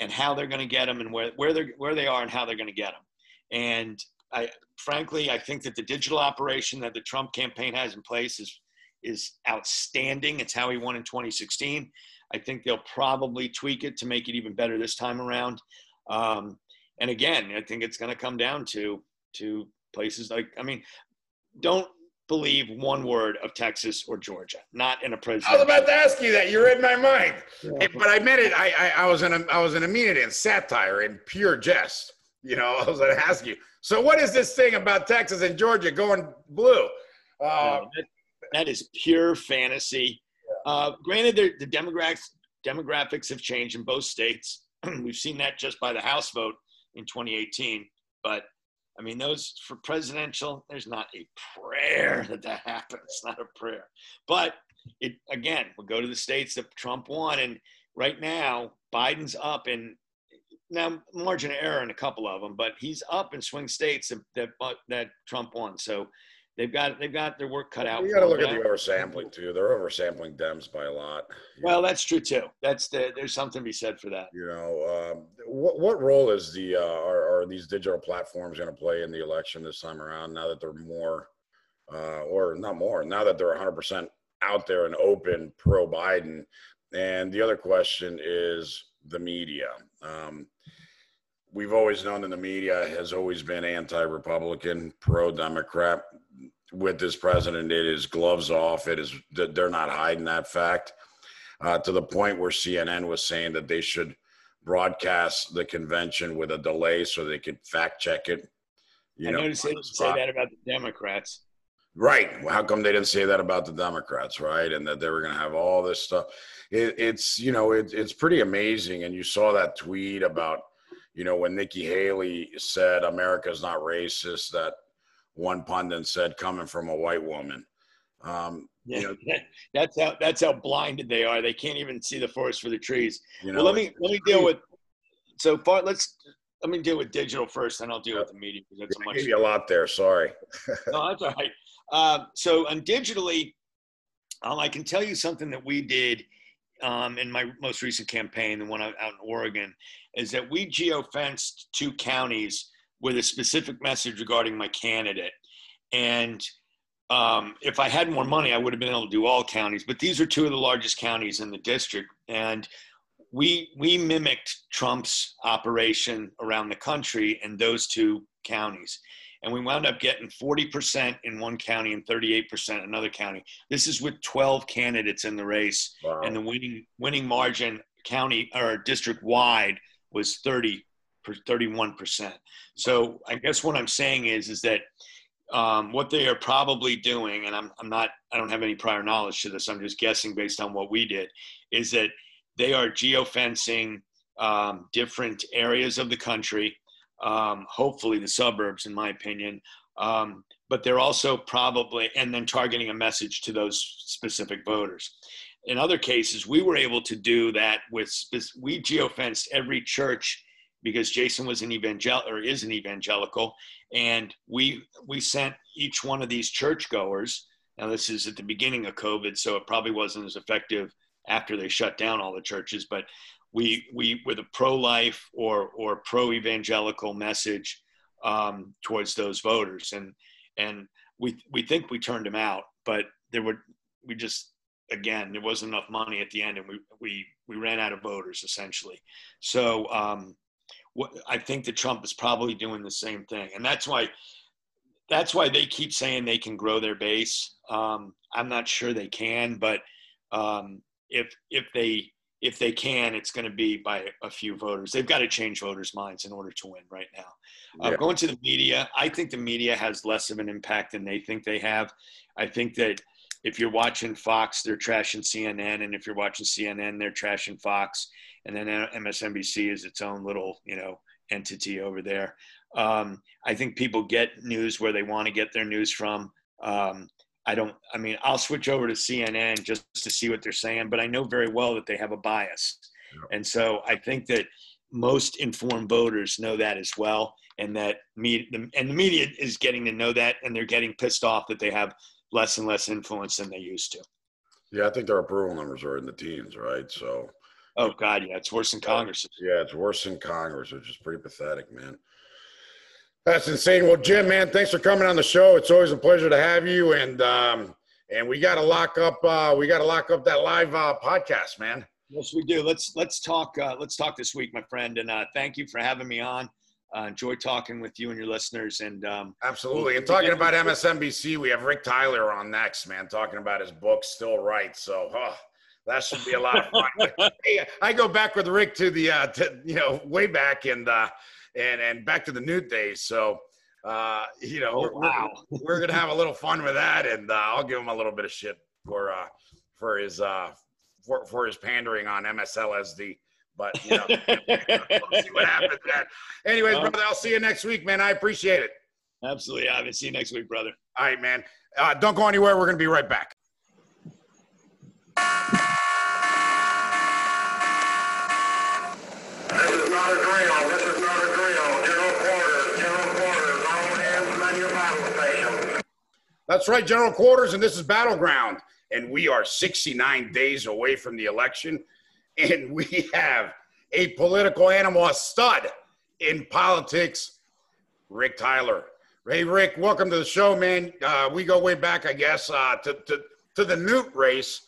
[SPEAKER 2] and how they're going to get them and where, where they're where they are and how they're going to get them. And I frankly I think that the digital operation that the Trump campaign has in place is is outstanding. It's how he won in 2016. I think they'll probably tweak it to make it even better this time around. Um, and again, I think it's going to come down to to places like I mean, don't believe one word of Texas or Georgia. Not in a president.
[SPEAKER 1] I was about to ask you that. You read my mind. Hey, but I meant it. I, I I was in a I was in a meaning in satire in pure jest. You know, I was going to ask you. So, what is this thing about Texas and Georgia going blue? Uh,
[SPEAKER 2] No, that, that is pure fantasy. Uh, granted, the, the demographics demographics have changed in both states. We've seen that just by the House vote in 2018. But I mean, those for presidential, there's not a prayer that that happens. Not a prayer. But it again, we'll go to the states that Trump won, and right now Biden's up in now margin of error in a couple of them, but he's up in swing states that that, that Trump won. So they've got they've got their work cut out.
[SPEAKER 1] you got to look at the oversampling too. They're oversampling Dems by a lot.
[SPEAKER 2] Well, that's true too. That's the there's something to be said for that.
[SPEAKER 1] You know, um, what what role is the uh, are, are these digital platforms going to play in the election this time around? Now that they're more, uh, or not more, now that they're 100 percent out there and open pro Biden. And the other question is the media. Um, we've always known that the media has always been anti-Republican, pro-Democrat. With this president, it is gloves off. It is they're not hiding that fact uh, to the point where CNN was saying that they should broadcast the convention with a delay so they could fact check it. You
[SPEAKER 2] I
[SPEAKER 1] know,
[SPEAKER 2] noticed they didn't say that about the Democrats.
[SPEAKER 1] Right. Well, how come they didn't say that about the Democrats, right? And that they were going to have all this stuff. It, it's you know it, it's pretty amazing. And you saw that tweet about you know when Nikki Haley said America's not racist. That one pundit said coming from a white woman. Um,
[SPEAKER 2] Yeah,
[SPEAKER 1] You
[SPEAKER 2] that's how that's how blinded they are. They can't even see the forest for the trees.
[SPEAKER 1] you know,
[SPEAKER 2] well, let me let me deal with so far. Let's let me deal with digital first, and I'll deal with the media because that's
[SPEAKER 1] I
[SPEAKER 2] much
[SPEAKER 1] gave you a lot there. Sorry.
[SPEAKER 2] no, that's all right. Uh, so on digitally, um, I can tell you something that we did um, in my most recent campaign, the one out in Oregon, is that we geofenced two counties with a specific message regarding my candidate, and um, if I had more money, I would have been able to do all counties. But these are two of the largest counties in the district, and we we mimicked Trump's operation around the country in those two counties, and we wound up getting 40% in one county and 38% another county. This is with 12 candidates in the race, wow. and the winning winning margin county or district wide was 30 31%. So I guess what I'm saying is is that um, what they are probably doing, and I'm, I'm not, I don't have any prior knowledge to this. I'm just guessing based on what we did, is that they are geofencing um, different areas of the country, um, hopefully the suburbs, in my opinion. Um, but they're also probably, and then targeting a message to those specific voters. In other cases, we were able to do that with, we geofenced every church because Jason was an evangelical or is an evangelical, and we we sent each one of these churchgoers. Now this is at the beginning of COVID, so it probably wasn't as effective after they shut down all the churches. But we we with a pro-life or or pro-evangelical message um, towards those voters, and and we we think we turned them out, but there were we just again there wasn't enough money at the end, and we we we ran out of voters essentially. So um, what, I think that Trump is probably doing the same thing, and that's why that's why they keep saying they can grow their base. Um, I'm not sure they can, but um, if if they if they can, it's going to be by a few voters. They've got to change voters' minds in order to win right now. Uh, Going to the media, I think the media has less of an impact than they think they have. I think that if you're watching Fox, they're trashing CNN, and if you're watching CNN, they're trashing Fox and then MSNBC is its own little you know entity over there. Um, I think people get news where they want to get their news from. Um, I don't. I mean, I'll switch over to CNN just to see what they're saying, but I know very well that they have a bias, and so I think that most informed voters know that as well, and that me and the media is getting to know that, and they're getting pissed off that they have less and less influence than they used to.
[SPEAKER 1] Yeah, I think their approval numbers are in the teens, right? So
[SPEAKER 2] Oh God, yeah, it's worse than Congress.
[SPEAKER 1] Yeah, it's worse than Congress, which is pretty pathetic, man. That's insane. Well, Jim, man, thanks for coming on the show. It's always a pleasure to have you, and um, and we got to lock up. Uh, we got to lock up that live uh, podcast, man.
[SPEAKER 2] Yes, we do. Let's let's talk. Uh, let's talk this week, my friend, and uh, thank you for having me on. Uh, enjoy talking with you and your listeners. And um,
[SPEAKER 1] absolutely. And talking about MSNBC, we have Rick Tyler on next, man, talking about his book, Still Right. So, oh, that should be a lot of fun. hey, I go back with Rick to the, uh, to, you know, way back and, uh, and, and back to the Newt days. So, uh, you know, oh, we're, wow. we're, we're going to have a little fun with that. And, uh, I'll give him a little bit of shit for, uh, for his, uh, for, for his pandering on MSLSD. But, you know, we'll see what happens, man. Anyways, um, brother, I'll see you next week, man. I appreciate it.
[SPEAKER 2] Absolutely. I'll see you next week, brother.
[SPEAKER 1] All right, man. Uh, don't go anywhere. We're going to be right back. That's right, General Quarters, and this is Battleground. And we are 69 days away from the election, and we have a political animal, a stud in politics, Rick Tyler. Hey, Rick, welcome to the show, man. Uh, we go way back, I guess, uh, to, to, to the Newt race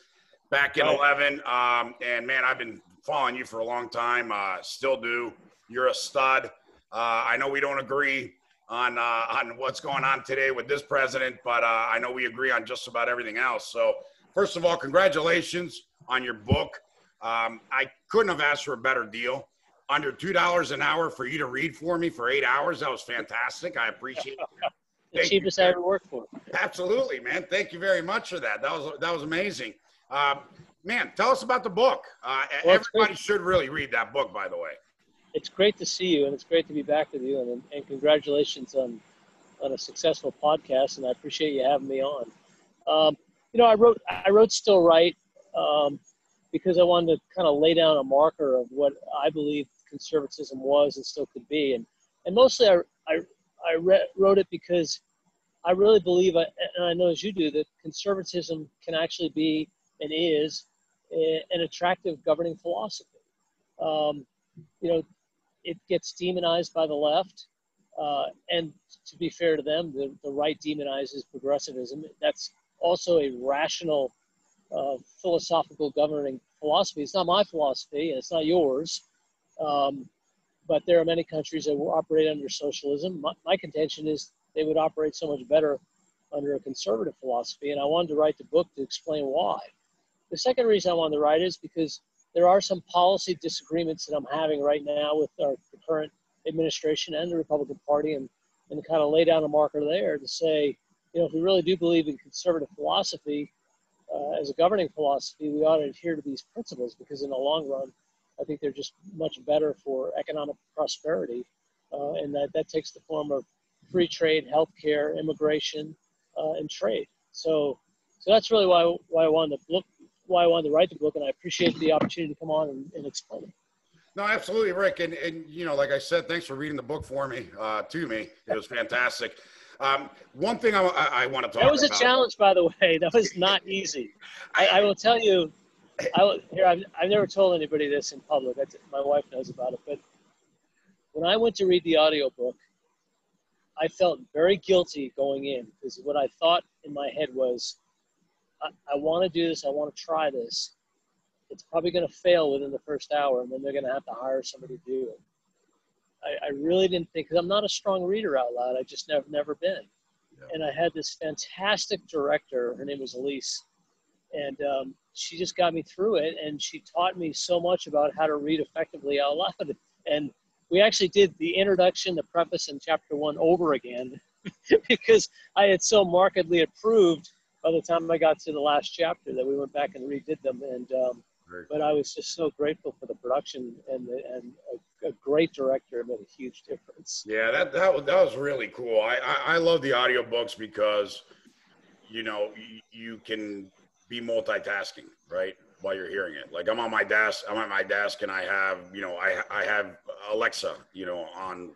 [SPEAKER 1] back in 11. Um, and, man, I've been following you for a long time, uh, still do. You're a stud. Uh, I know we don't agree on uh, on what's going on today with this president, but uh, I know we agree on just about everything else. So, first of all, congratulations on your book. Um, I couldn't have asked for a better deal. Under two dollars an hour for you to read for me for eight hours. That was fantastic. I appreciate it.
[SPEAKER 3] the cheapest I ever worked for.
[SPEAKER 1] Absolutely, man. Thank you very much for that. That was that was amazing. Uh, man, tell us about the book. Uh, well, everybody should really read that book, by the way
[SPEAKER 3] it's great to see you, and it's great to be back with you. And, and congratulations on on a successful podcast. And I appreciate you having me on. Um, you know, I wrote I wrote Still Right um, because I wanted to kind of lay down a marker of what I believe conservatism was and still could be. And and mostly I I, I re- wrote it because I really believe, I, and I know as you do, that conservatism can actually be and is an attractive governing philosophy. Um, you know, it gets demonized by the left. Uh, and to be fair to them, the, the right demonizes progressivism. That's also a rational uh, philosophical governing philosophy. It's not my philosophy, and it's not yours. Um, but there are many countries that will operate under socialism. My, my, contention is they would operate so much better under a conservative philosophy, and I wanted to write the book to explain why. The second reason I wanted to write is because there are some policy disagreements that I'm having right now with our the current administration and the Republican Party, and and kind of lay down a marker there to say, you know, if we really do believe in conservative philosophy uh, as a governing philosophy, we ought to adhere to these principles because in the long run, I think they're just much better for economic prosperity, uh, and that that takes the form of free trade, healthcare, immigration, uh, and trade. So, so that's really why why I wanted to look why I wanted to write the book, and I appreciate the opportunity to come on and, and explain it.
[SPEAKER 1] No, absolutely, Rick. And, and, you know, like I said, thanks for reading the book for me, uh, to me. It was fantastic. Um, one thing I, I, I want to talk about.
[SPEAKER 3] That was a challenge, by the way. That was not easy. I, I will tell you, I, here, I've, I've never told anybody this in public. my wife knows about it. But when I went to read the audiobook, I felt very guilty going in because what I thought in my head was, I, I want to do this. I want to try this. It's probably going to fail within the first hour, and then they're going to have to hire somebody to do it. I, I really didn't think because I'm not a strong reader out loud. I just never never been. Yeah. And I had this fantastic director. Her name was Elise, and um, she just got me through it. And she taught me so much about how to read effectively out loud. And we actually did the introduction, the preface, and chapter one over again because I had so markedly improved by the time I got to the last chapter that we went back and redid them. And um, but I was just so grateful for the production and the, and a, a, great director made a huge difference.
[SPEAKER 1] Yeah, that that, that was really cool. I, I, I love the audiobooks because you know you, you can be multitasking, right? While you're hearing it, like I'm on my desk, I'm at my desk, and I have, you know, I I have Alexa, you know, on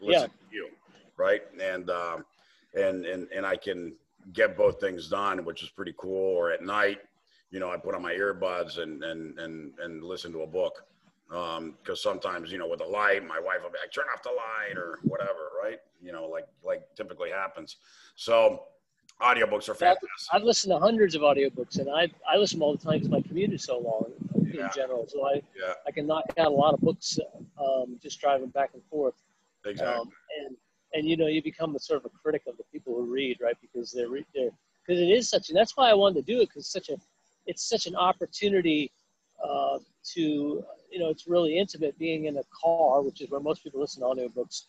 [SPEAKER 1] listen yeah. to you, right? And um, and and and I can get both things done, which is pretty cool. Or at night, you know, I put on my earbuds and and and and listen to a book. Um, because sometimes, you know, with the light, my wife will be like, turn off the light or whatever, right? You know, like like typically happens. So audiobooks are fantastic.
[SPEAKER 3] I've, I've listened to hundreds of audiobooks and I I listen all the time because my commute is so long in yeah. general. So I yeah. I can knock out a lot of books um, just driving back and forth.
[SPEAKER 1] Exactly. Um,
[SPEAKER 3] and and you know you become a sort of a critic of the people who read, right? Because they're they're because it is such and that's why I wanted to do it because such a it's such an opportunity uh, to you know it's really intimate being in a car which is where most people listen to audiobooks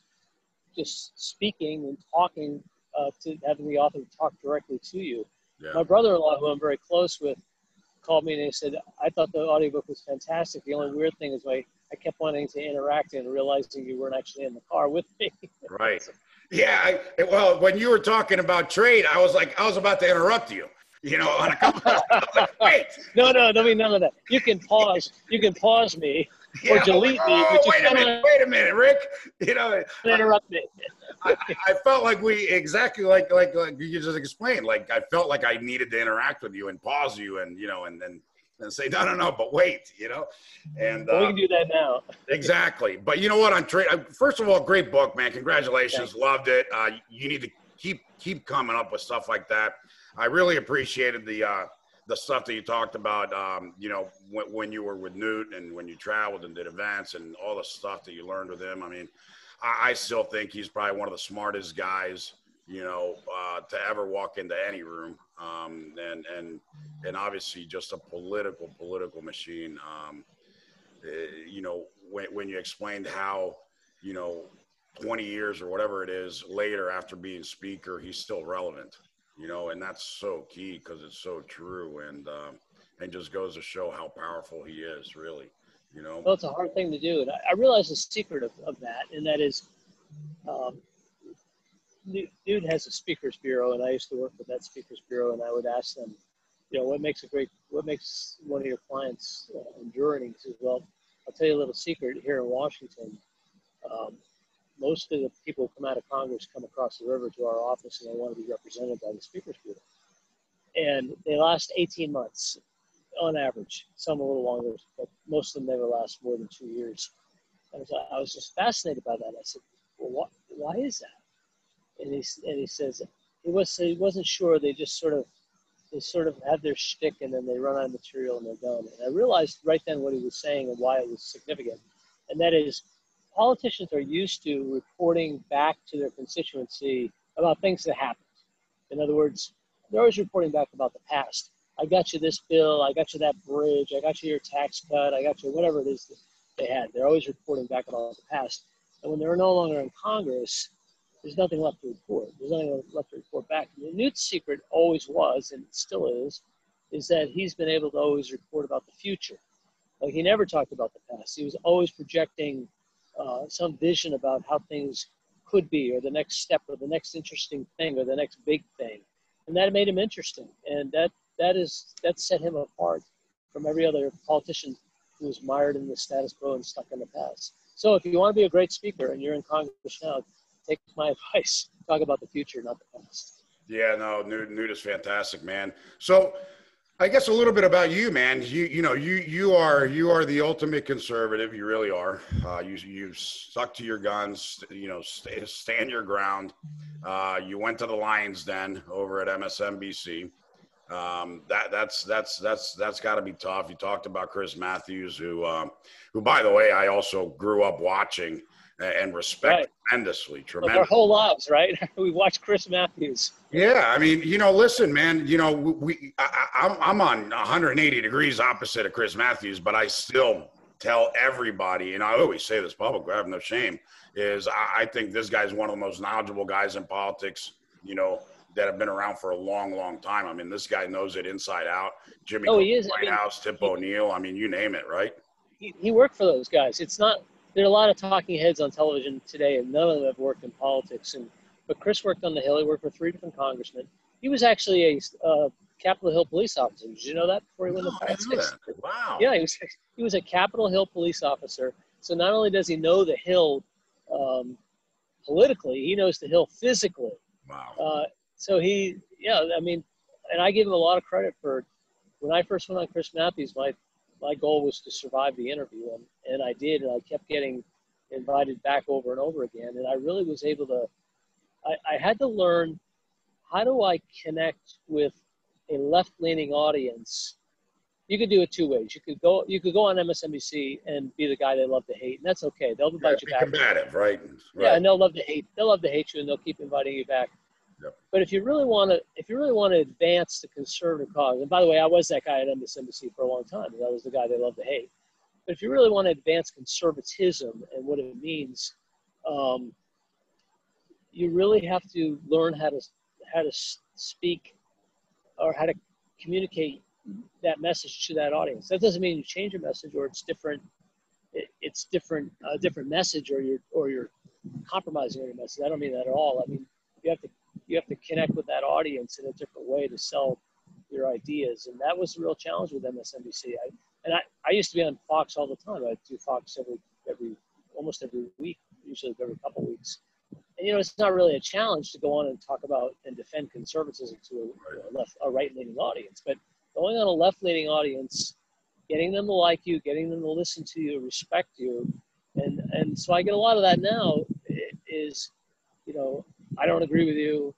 [SPEAKER 3] just speaking and talking uh, to having the author talk directly to you yeah. my brother-in-law who i'm very close with called me and he said i thought the audiobook was fantastic the only weird thing is I, I kept wanting to interact and realizing you weren't actually in the car with me
[SPEAKER 1] right yeah I, well when you were talking about trade i was like i was about to interrupt you you know, on a couple. like, Wait.
[SPEAKER 3] No, no, no, mean none of that. You can pause. You can pause me yeah, or delete
[SPEAKER 1] oh,
[SPEAKER 3] me.
[SPEAKER 1] wait a minute. Wait a minute, Rick. You know,
[SPEAKER 3] interrupt me.
[SPEAKER 1] I, I, felt like we exactly like like like you just explained. Like I felt like I needed to interact with you and pause you and you know and then and say no no no but wait you know? And
[SPEAKER 3] well, we can uh, do that now.
[SPEAKER 1] exactly. But you know what? I'm tra- first of all great book man. Congratulations. Loved it. Uh, you need to keep keep coming up with stuff like that. I really appreciated the uh, the stuff that you talked about. Um, you know, when, when, you were with Newt and when you traveled and did events and all the stuff that you learned with him. I mean, I, I still think he's probably one of the smartest guys you know uh, to ever walk into any room. Um, and and and obviously just a political political machine. Um, uh, you know, when when you explained how you know 20 years or whatever it is later after being speaker, he's still relevant you know, and that's so key because it's so true and um, and just goes to show how powerful he is, really. You know,
[SPEAKER 3] well, it's a hard thing to do, and I, I realize the secret of, of that, and that is, um, dude has a speakers bureau, and I used to work with that speakers bureau, and I would ask them, you know, what makes a great, what makes one of your clients uh, enduring? He says, well, I'll tell you a little secret here in Washington. Um, most of the people who come out of Congress come across the river to our office and they want to be represented by the Speakers Bureau. And they last 18 months on average, some a little longer, but most of them never last more than two years. And I was just fascinated by that. I said, well, why is that? And he and he says he was he wasn't sure. They just sort of they sort of have their shtick and then they run out of material and they're done. And I realized right then what he was saying and why it was significant, and that is politicians are used to reporting back to their constituency about things that happened. In other words, they're always reporting back about the past. I got you this bill, I got you that bridge, I got you your tax cut, I got you whatever it is they had. They're always reporting back about the past. And when they're no longer in Congress, there's nothing left to report. There's nothing left to report back. And Newt's secret always was, and still is, is that he's been able to always report about the future. Like he never talked about the past. He was always projecting uh, some vision about how things could be, or the next step, or the next interesting thing, or the next big thing, and that made him interesting. And that that is that set him apart from every other politician who was mired in the status quo and stuck in the past. So if you want to be a great speaker and you're in Congress now, take my advice. Talk about the future, not the past.
[SPEAKER 1] Yeah, no, Newt, Newt is fantastic, man. So I guess a little bit about you, man. You you know you you are you are the ultimate conservative. You really are. Uh, you you stuck to your guns. You know, stay, stand your ground. Uh, you went to the Lions Den over at MSNBC. Um, that that's that's that's that's got to be tough. You talked about Chris Matthews, who um, who by the way I also grew up watching and respect right. tremendously. Tremendously.
[SPEAKER 3] our whole lives, right? we watch Chris Matthews.
[SPEAKER 1] Yeah, I mean, you know, listen, man. You know, we I, I'm I'm on 180 degrees opposite of Chris Matthews, but I still tell everybody, and I always say this publicly, I have no shame, is I, I think this guy's one of the most knowledgeable guys in politics. You know, that have been around for a long, long time. I mean, this guy knows it inside out. Jimmy
[SPEAKER 3] oh, he is.
[SPEAKER 1] White I mean, House, Tip O'Neill. I mean, you name it, right?
[SPEAKER 3] He, he worked for those guys. It's not there are a lot of talking heads on television today, and none of them have worked in politics. And but Chris worked on the Hill. He worked for three different congressmen. He was actually a uh, Capitol Hill police officer. Did you know that before he went
[SPEAKER 1] no, to politics? Wow.
[SPEAKER 3] Yeah, he was he was a Capitol Hill police officer. So not only does he know the Hill um, politically, he knows the Hill physically.
[SPEAKER 1] Wow.
[SPEAKER 3] Uh, so he, yeah, I mean, and I give him a lot of credit for when I first went on Chris Matthews. My my goal was to survive the interview, and, and I did, and I kept getting invited back over and over again, and I really was able to. I, I had to learn how do I connect with a left-leaning audience. You could do it two ways. You could go, you could go on MSNBC and be the guy they love to hate, and that's okay. They'll invite you back.
[SPEAKER 1] Combative, right? right?
[SPEAKER 3] Yeah, and they'll love to hate. They'll love to hate you, and they'll keep inviting you back. But if you really want to, if you really want to advance the conservative cause, and by the way, I was that guy at MSNBC for a long time. That was the guy they love to hate. But if you really want to advance conservatism and what it means, um, you really have to learn how to how to speak or how to communicate that message to that audience. That doesn't mean you change your message or it's different. It, it's different, a different message, or you're or you're compromising your message. I don't mean that at all. I mean you have to you have to connect with that audience in a different way to sell your ideas. And that was the real challenge with MSNBC. I, and I, I used to be on Fox all the time. I do Fox every, every, almost every week, usually every couple weeks. And, you know, it's not really a challenge to go on and talk about and defend conservatism to a, a left, a right-leaning audience, but going on a left-leaning audience, getting them to like you, getting them to listen to you, respect you. And, and so I get a lot of that now is, you know, I don't agree with you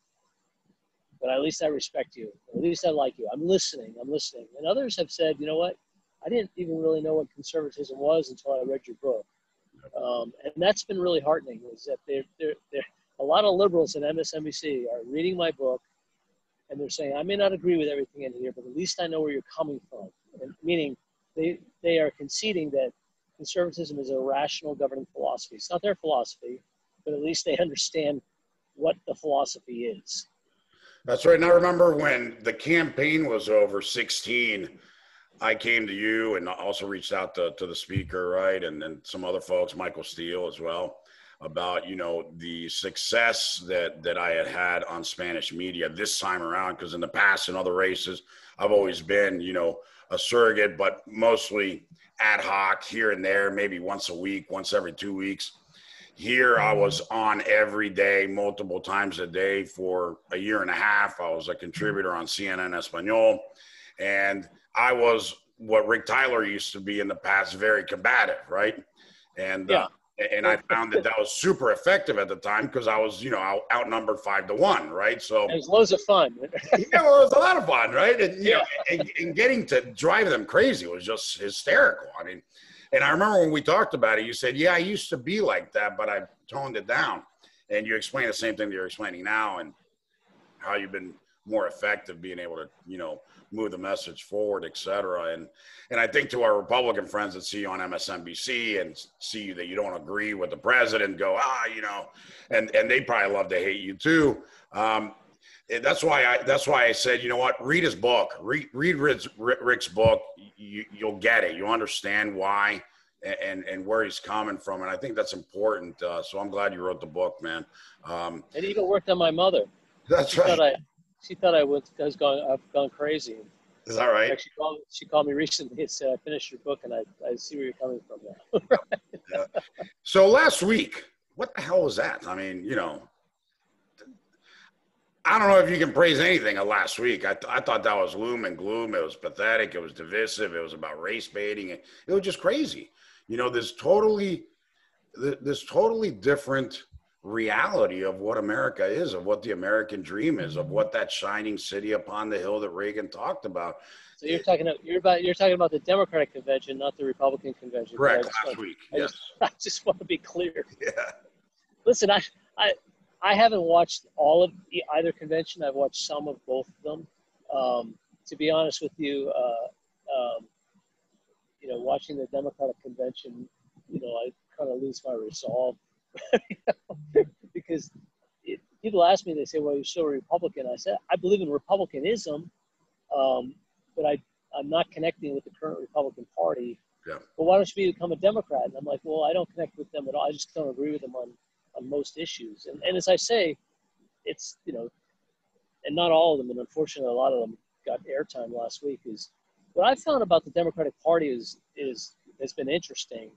[SPEAKER 3] but at least I respect you. At least I like you. I'm listening. I'm listening. And others have said, you know what? I didn't even really know what conservatism was until I read your book. Um, and that's been really heartening is that they're, they're, they're, a lot of liberals in MSNBC are reading my book and they're saying, I may not agree with everything in here, but at least I know where you're coming from. And meaning they, they are conceding that conservatism is a rational governing philosophy. It's not their philosophy, but at least they understand what the philosophy is.
[SPEAKER 1] That's right. And I remember when the campaign was over 16, I came to you and also reached out to, to the speaker, right? And then some other folks, Michael Steele as well, about, you know, the success that, that I had had on Spanish media this time around. Because in the past, in other races, I've always been, you know, a surrogate, but mostly ad hoc here and there, maybe once a week, once every two weeks here, I was on every day, multiple times a day for a year and a half. I was a contributor on CNN Espanol, and I was what Rick Tyler used to be in the past, very combative, right? And uh,
[SPEAKER 3] yeah.
[SPEAKER 1] uh, and I found that that was super effective at the time because I was, you know, out, outnumbered five to one, right? So
[SPEAKER 3] it was loads of fun.
[SPEAKER 1] yeah, well, it was a lot of fun, right? And you yeah. know, and, and, getting to drive them crazy was just hysterical. I mean, and I remember when we talked about it, you said, "Yeah, I used to be like that, but I toned it down." And you explained the same thing that you're explaining now, and how you've been more effective being able to, you know, move the message forward, et cetera. And and I think to our Republican friends that see you on MSNBC and see that you don't agree with the president, go ah, you know, and and they probably love to hate you too. Um, that's why I that's why I said you know what? Read his book. Read read Rick's, Rick's book. You, you'll get it. You'll understand why and and where he's coming from. And I think that's important uh, so I'm glad you wrote the book man. Um,
[SPEAKER 3] it even worked on my mother.
[SPEAKER 1] That's she right.
[SPEAKER 3] Thought I, she thought I was, I was going I've gone crazy.
[SPEAKER 1] Is that right?
[SPEAKER 3] She called, she called me recently and said, I finished your book and I, I see where you're coming from now.
[SPEAKER 1] yeah. So last week, what the hell was that? I mean, you know, I don't know if you can praise anything of last week. I, th- I thought that was loom and gloom. It was pathetic. It was divisive. It was about race baiting. It, it was just crazy. You know, this totally, this totally different reality of what America is, of what the American dream is, of what that shining city upon the hill that Reagan talked about.
[SPEAKER 3] So you're talking about you're about you're talking about the Democratic convention, not the Republican convention.
[SPEAKER 1] Correct. Last want, week.
[SPEAKER 3] I
[SPEAKER 1] yes.
[SPEAKER 3] Just, I just want to be clear.
[SPEAKER 1] Yeah.
[SPEAKER 3] Listen, I I I haven't watched all of either convention. I've watched some of both of them. Um, to be honest with you, uh, um, you know, watching the Democratic convention, you know, I kind of lose my resolve because it, people ask me, they say, "Well, you're still a Republican." I said, "I believe in republicanism, um, but I I'm not connecting with the current Republican Party.
[SPEAKER 1] Yeah.
[SPEAKER 3] But why don't you become a Democrat?" And I'm like, "Well, I don't connect with them at all. I just don't agree with them on on most issues." And and as I say, it's you know, and not all of them, and unfortunately, a lot of them got airtime last week. Is what I found about the Democratic Party is is has been interesting.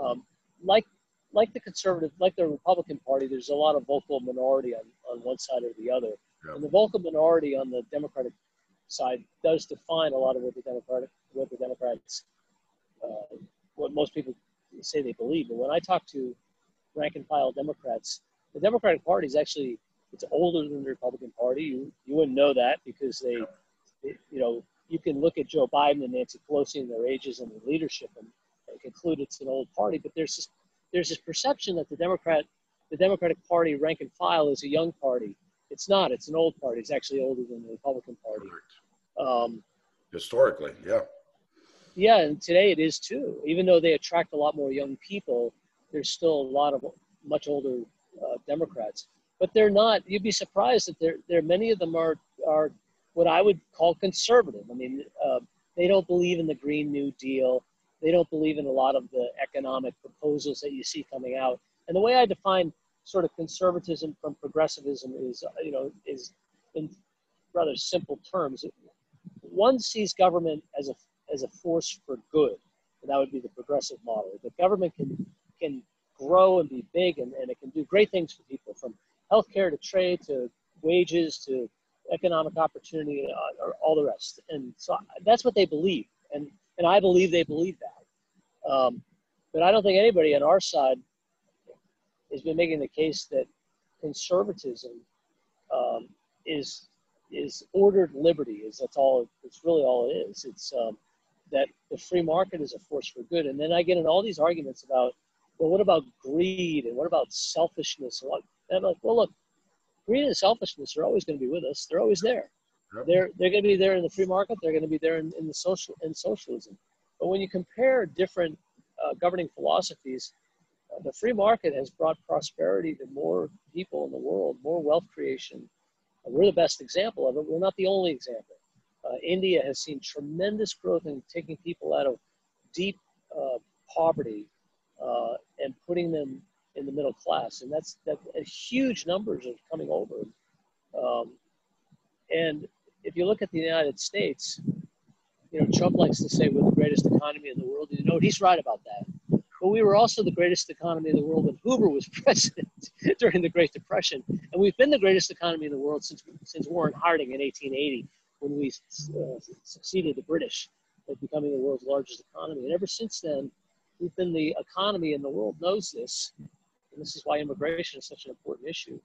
[SPEAKER 3] Um, like like the conservative, like the Republican Party, there's a lot of vocal minority on, on one side or the other. And the vocal minority on the Democratic side does define a lot of what the Democratic, what the Democrats, uh, what most people say they believe. But when I talk to rank and file Democrats, the Democratic Party is actually it's older than the Republican Party. You you wouldn't know that because they, they you know, you can look at Joe Biden and Nancy Pelosi and their ages and their leadership and, and conclude it's an old party. But there's just there's this perception that the Democrat, the Democratic Party rank and file is a young party. It's not. It's an old party. It's actually older than the Republican Party. Um,
[SPEAKER 1] Historically, yeah.
[SPEAKER 3] Yeah, and today it is too. Even though they attract a lot more young people, there's still a lot of much older uh, Democrats. But they're not. You'd be surprised that there, there many of them are are what I would call conservative. I mean, uh, they don't believe in the Green New Deal they don't believe in a lot of the economic proposals that you see coming out. And the way I define sort of conservatism from progressivism is, you know, is in rather simple terms. One sees government as a as a force for good, and that would be the progressive model. The government can can grow and be big, and, and it can do great things for people, from healthcare to trade to wages to economic opportunity, uh, or all the rest. And so that's what they believe. And and I believe they believe that. Um, but I don't think anybody on our side has been making the case that conservatism um, is is ordered liberty. Is that's all? It's really all it is. It's um, that the free market is a force for good. And then I get in all these arguments about, well, what about greed and what about selfishness and I'm like, well, look, greed and selfishness are always going to be with us. They're always there. They're they're going to be there in the free market. They're going to be there in, in the social in socialism. But when you compare different uh, governing philosophies, uh, the free market has brought prosperity to more people in the world, more wealth creation. Uh, we're the best example of it. We're not the only example. Uh, India has seen tremendous growth in taking people out of deep uh, poverty uh, and putting them in the middle class, and that's that. Huge numbers are coming over. Um, and if you look at the United States, you know, Trump likes to say we're the greatest economy in the world. You know, he's right about that. But we were also the greatest economy in the world when Hoover was president during the Great Depression. And we've been the greatest economy in the world since, since Warren Harding in 1880 when we uh, succeeded the British at becoming the world's largest economy. And ever since then, within the economy and the world knows this, and this is why immigration is such an important issue,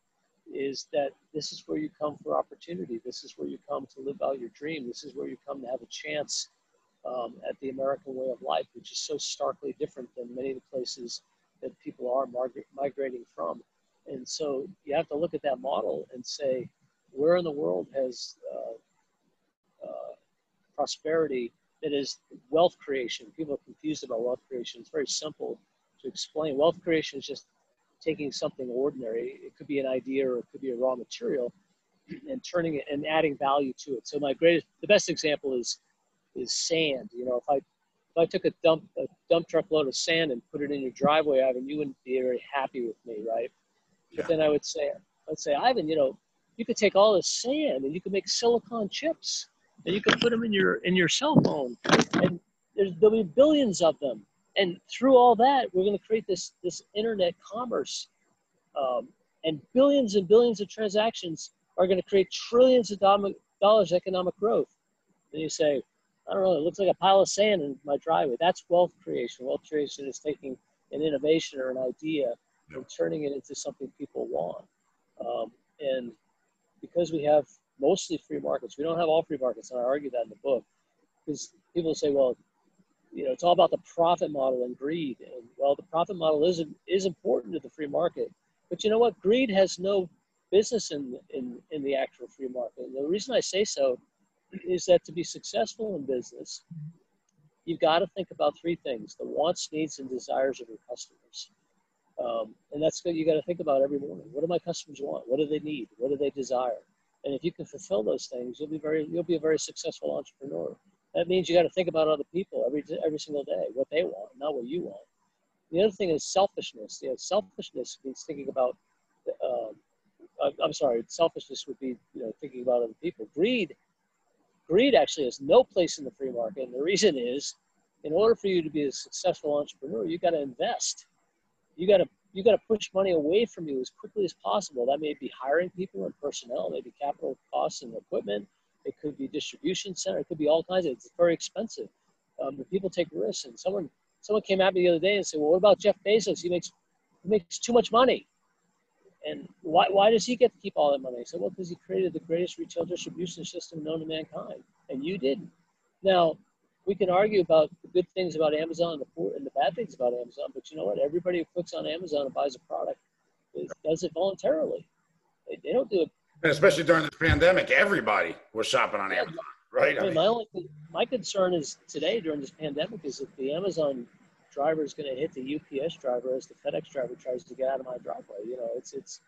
[SPEAKER 3] is that this is where you come for opportunity. This is where you come to live out your dream. This is where you come to have a chance um, at the American way of life, which is so starkly different than many of the places that people are migrating from. And so you have to look at that model and say, where in the world has uh, uh, prosperity that is wealth creation? People are confused about wealth creation. It's very simple to explain. Wealth creation is just taking something ordinary. It could be an idea or it could be a raw material and turning it and adding value to it. So my greatest, the best example is, is sand. You know, if I, if I took a dump, a dump truck load of sand and put it in your driveway, Ivan, you wouldn't be very happy with me, right? Yeah. But then I would say, I'd say, Ivan, you know, you could take all this sand and you could make silicon chips and you can put them in your in your cell phone. And there's there'll be billions of them. And through all that we're going to create this this internet commerce um, and billions and billions of transactions are going to create trillions of dollars economic growth. And you say i don't know it looks like a pile of sand in my driveway. That's wealth creation. Wealth creation is taking an innovation or an idea and turning it into something people want. Um, and because we have mostly free markets, we don't have all free markets, and I argue that in the book, because people say, well, you know, it's all about the profit model and greed. And well, the profit model is is important to the free market, but you know what? Greed has no business in in in the actual free market. And the reason I say so is that to be successful in business, you've got to think about three things: the wants, needs, and desires of your customers. Um, and that's what you got to think about every morning. What do my customers want? What do they need? What do they desire? And if you can fulfill those things, you'll be very you'll be a very successful entrepreneur. That means you got to think about other people every every single day, what they want, not what you want. The other thing is selfishness. You know, selfishness means thinking about. Um, I'm sorry, selfishness would be you know thinking about other people. Greed, greed actually has no place in the free market, and the reason is, in order for you to be a successful entrepreneur, you got to invest you got to you got to push money away from you as quickly as possible. That may be hiring people and personnel, maybe capital costs and equipment. It could be distribution center. It could be all kinds of. It's very expensive. Um, people take risks. And someone someone came at me the other day and said, "Well, what about Jeff Bezos? He makes he makes too much money." And why, why does he get to keep all that money? I said, well, because he created the greatest retail distribution system known to mankind, and you didn't. Now, we can argue about the good things about Amazon and the poor and the bad things about Amazon, but you know what? Everybody who clicks on Amazon and buys a product does it voluntarily. They, they don't do it.
[SPEAKER 1] And especially during this pandemic, everybody was shopping on Amazon, right?
[SPEAKER 3] I mean, my only my concern is today during this pandemic is if the Amazon driver is going to hit the UPS driver as the FedEx driver tries to get out of my driveway. You know, it's it's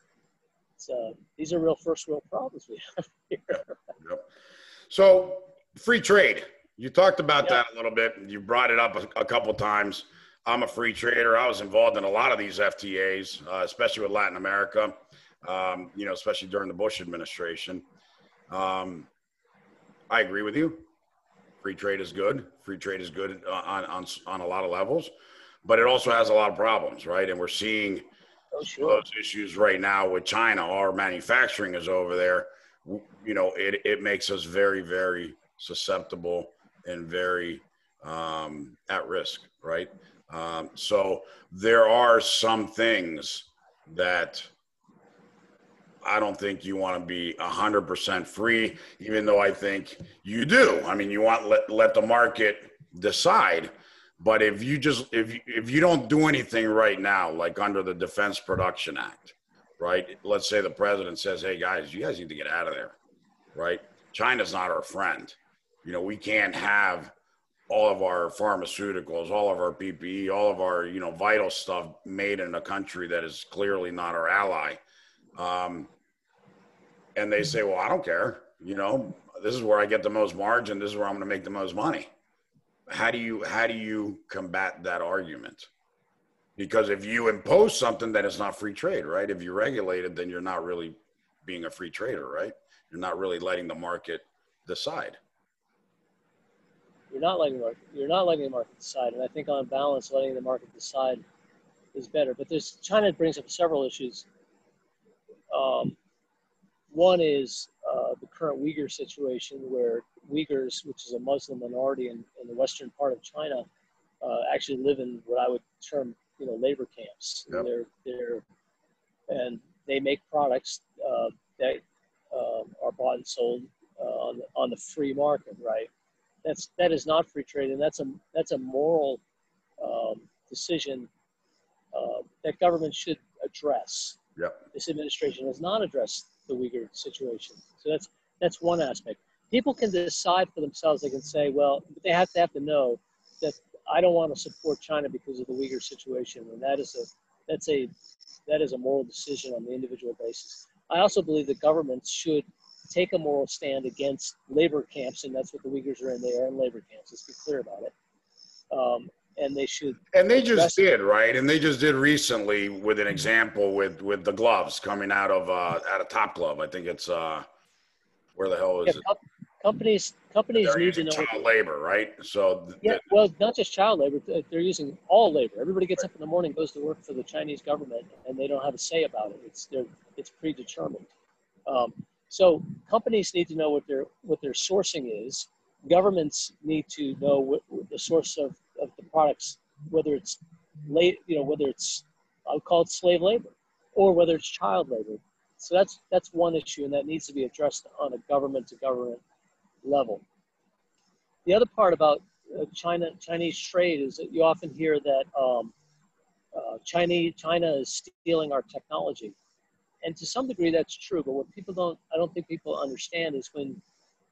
[SPEAKER 3] it's uh, these are real first world problems we have here. Yep.
[SPEAKER 1] So free trade you talked about that a little bit. You brought it up a, a couple times. I'm a free trader. I was involved in a lot of these FTAs, uh, especially with Latin America. Um, you know, especially during the Bush administration. Um, I agree with you. Free trade is good. Free trade is good on, on, on a lot of levels, but it also has a lot of problems, right? And we're seeing oh, sure. those issues right now with China. Our manufacturing is over there. You know, it, it makes us very, very susceptible and very um, at risk, right? Um, so there are some things that I don't think you want to be 100% free, even though I think you do. I mean, you want let, let the market decide. But if you just if if you don't do anything right now, like under the Defense Production Act, right? Let's say the president says, "Hey guys, you guys need to get out of there," right? China's not our friend you know, we can't have all of our pharmaceuticals, all of our PPE, all of our, you know, vital stuff made in a country that is clearly not our ally. Um, and they say, well, I don't care. You know, this is where I get the most margin. This is where I'm going to make the most money. How do you, how do you combat that argument? Because if you impose something that is not free trade, right? If you regulate it, then you're not really being a free trader, right? You're not really letting the market decide.
[SPEAKER 3] You're not letting the market, you're not letting the market decide, and I think on balance, letting the market decide is better. But there's China brings up several issues. Um, one is uh, the current Uyghur situation, where Uyghurs, which is a Muslim minority in, in the western part of China, uh, actually live in what I would term, you know, labor camps.
[SPEAKER 1] Yep.
[SPEAKER 3] They're they're and they make products uh, that um, are bought and sold uh, on the, on the free market, right? That's that is not free trade, and that's a that's a moral um, decision uh, that government should address.
[SPEAKER 1] Yep.
[SPEAKER 3] This administration has not addressed the Uyghur situation, so that's that's one aspect. People can decide for themselves. They can say, well, but they have to have to know that I don't want to support China because of the Uyghur situation, and that is a that's a that is a moral decision on the individual basis. I also believe that governments should take a moral stand against labor camps, and that's what the Uyghurs are in. They are in labor camps. Let's be clear about it. Um, and they should.
[SPEAKER 1] And they just did, right? And they just did recently with an example with with the gloves coming out of uh out of Top Glove. I think it's uh where the hell
[SPEAKER 3] Yeah,
[SPEAKER 1] is it?
[SPEAKER 3] companies companies
[SPEAKER 1] They're
[SPEAKER 3] need to know.
[SPEAKER 1] child labor, right? So
[SPEAKER 3] Yeah,
[SPEAKER 1] th-
[SPEAKER 3] well, not just child labor. They're using all labor. Everybody gets up in the morning, goes to work for the Chinese government, and they don't have a say about it. It's they're, it's predetermined. Um, so companies need to know what their what their sourcing is. Governments need to know what, what the source of, of the products, whether it's late, you know, whether it's I would call it slave labor, or whether it's child labor. So that's that's one issue, and that needs to be addressed on a government to government level. The other part about uh, China Chinese trade is that you often hear that um, uh, Chinese China is stealing our technology, and to some degree that's true. But what people don't I don't think people understand is when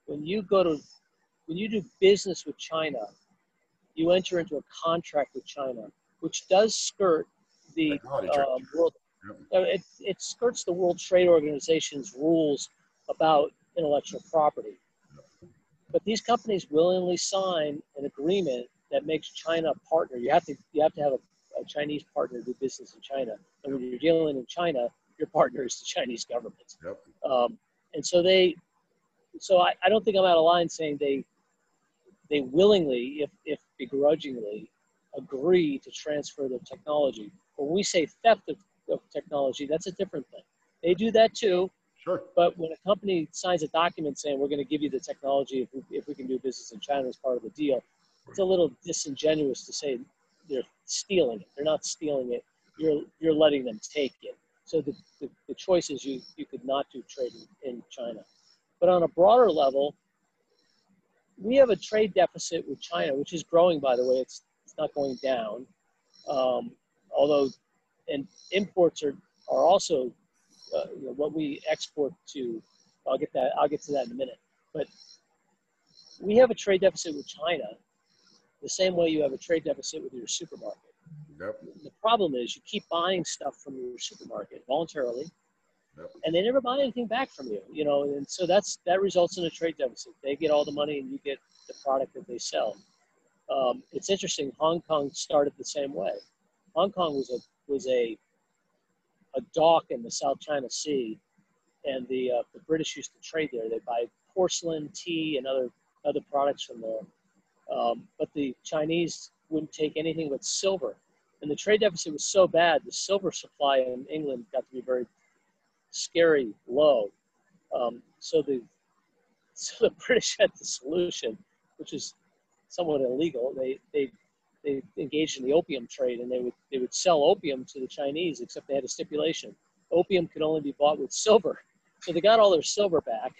[SPEAKER 3] when you go to when you do business with China, you enter into a contract with China, which does skirt the um, world. Uh, It, it skirts the World Trade Organization's rules about intellectual property. But these companies willingly sign an agreement that makes China a partner. You have to you have to have a, a Chinese partner to do business in China. And when you're dealing in China, your partner is the Chinese government.
[SPEAKER 1] Yep.
[SPEAKER 3] Um, and so they, so I, I don't think I'm out of line saying they, they willingly, if, if begrudgingly, agree to transfer the technology. When we say theft of, of technology, that's a different thing. They do that too,
[SPEAKER 1] Sure.
[SPEAKER 3] but when a company signs a document saying we're going to give you the technology if we, if we can do business in China as part of the deal, it's a little disingenuous to say they're stealing it. They're not stealing it. You're you're letting them take it. So the, the, the choice is you you could not do trade in, in China. But on a broader level, we have a trade deficit with China, which is growing. By the way, it's it's not going down. Um, although, and imports are are also uh, you know, what we export to. I'll get that. I'll get to that in a minute. But we have a trade deficit with China, the same way you have a trade deficit with your supermarket.
[SPEAKER 1] Yep.
[SPEAKER 3] The problem is you keep buying stuff from your supermarket voluntarily,
[SPEAKER 1] Yep.
[SPEAKER 3] and they never buy anything back from you. You know, and so that's that results in a trade deficit. They get all the money, and you get the product that they sell. Um, it's interesting. Hong Kong started the same way. Hong Kong was a was a a dock in the South China Sea, and the uh, the British used to trade there. They buy porcelain, tea, and other other products from there. Um, but the Chinese wouldn't take anything but silver, and the trade deficit was so bad. The silver supply in England got to be very scary low. Um, so the so the British had the solution, which is somewhat illegal. They they they engaged in the opium trade, and they would they would sell opium to the Chinese, except they had a stipulation: opium could only be bought with silver. So they got all their silver back,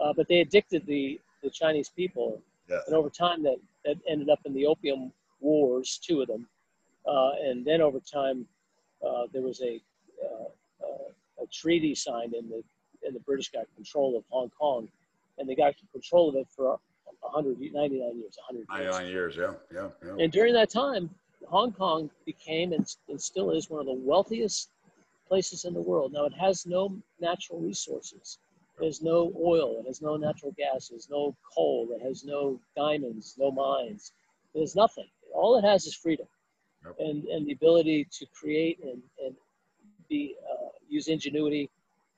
[SPEAKER 3] uh, but they addicted the the Chinese people,
[SPEAKER 1] Yeah.
[SPEAKER 3] and over time that that ended up in the opium wars, two of them, uh, and then over time uh, there was a uh, uh, a treaty signed, and the and the British got control of Hong Kong, and they got control of it for 199 years, 100 years.
[SPEAKER 1] 99 years. Yeah. Yeah. Yeah.
[SPEAKER 3] And during that time, Hong Kong became and, and still is one of the wealthiest places in the world. Now, it has no natural resources. There's no oil. It has no natural gas. Has no coal. It has no diamonds, no mines. there's nothing. All it has is freedom
[SPEAKER 1] Yep.
[SPEAKER 3] and, and the ability to create and, and be, uh, use ingenuity.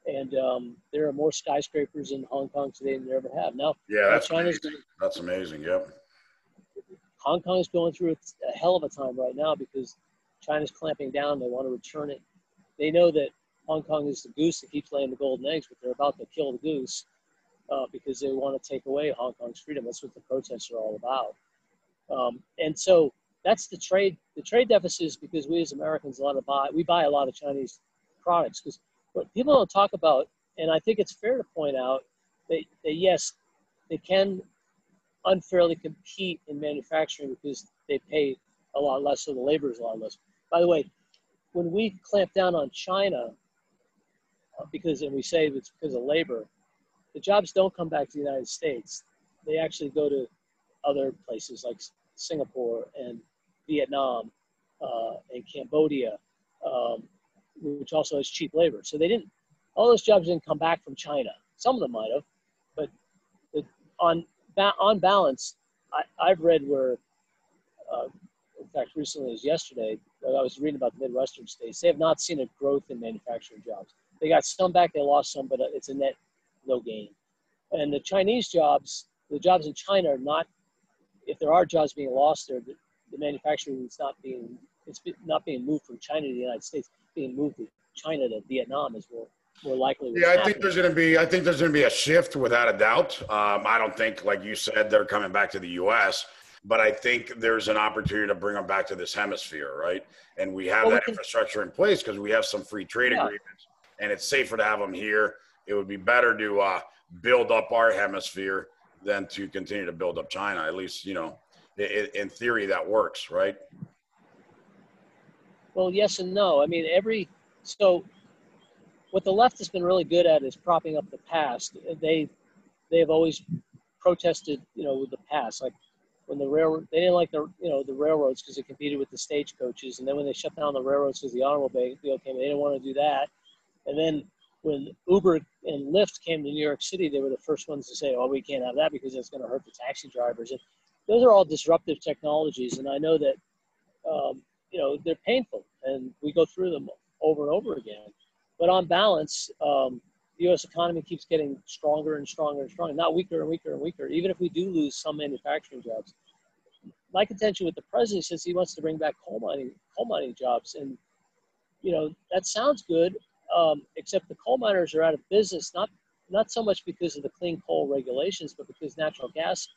[SPEAKER 3] And um, there are more skyscrapers in Hong Kong today than there ever have. Now,
[SPEAKER 1] Yeah. That's
[SPEAKER 3] China's
[SPEAKER 1] amazing. That's amazing. Yep.
[SPEAKER 3] Hong Kong is going through a hell of a time right now because China's clamping down. They want to return it. They know that Hong Kong is the goose that keeps laying the golden eggs, but they're about to kill the goose uh, because they want to take away Hong Kong's freedom. That's what the protests are all about. Um, and so that's the trade. The trade deficit is because we as Americans a lot of buy we buy a lot of Chinese products because what people don't talk about, and I think it's fair to point out that, that yes, they can unfairly compete in manufacturing because they pay a lot less, so the labor is a lot less. By the way, when we clamp down on China, uh, because and we say it's because of labor, the jobs don't come back to the United States. They actually go to other places like Singapore and Vietnam uh, and Cambodia, um, which also has cheap labor. So they didn't. All those jobs didn't come back from China. Some of them might have, but on on balance, I, have read where, uh, in fact, recently as yesterday, I was reading about the Midwestern states. They have not seen a growth in manufacturing jobs. They got some back, they lost some, but it's a net no gain. And the Chinese jobs, the jobs in China are not. If there are jobs being lost there, the, the manufacturing is not being it's not being moved from China to the United States. being moved to China to Vietnam is more more likely.
[SPEAKER 1] Yeah, I think there's going to be. I think there's going to be a shift without a doubt. Um, I don't think, like you said, they're coming back to the U.S. But I think there's an opportunity to bring them back to this hemisphere, right? And we have well, that we can, infrastructure in place because we have some free trade yeah. agreements, and it's safer to have them here. It would be better to uh, build up our hemisphere than to continue to build up China. At least, you know, in, theory, that works, right?
[SPEAKER 3] Well, yes and no. I mean, every so what the left has been really good at is propping up the past. They they have always protested, you know, with the past. Like when the railroad, they didn't like the you know the railroads because it competed with the stagecoaches, and then when they shut down the railroads because the automobile came, they didn't want to do that. And then when Uber and Lyft came to New York City, they were the first ones to say, "Oh, we can't have that because it's going to hurt the taxi drivers." And those are all disruptive technologies, and I know that um, you know they're painful, and we go through them over and over again. But on balance, um, the U.S. economy keeps getting stronger and stronger and stronger, not weaker and weaker and weaker. Even if we do lose some manufacturing jobs, my contention with the president says he wants to bring back coal mining coal mining jobs, and you know that sounds good, um, except the coal miners are out of business not not so much because of the clean coal regulations, but because natural gas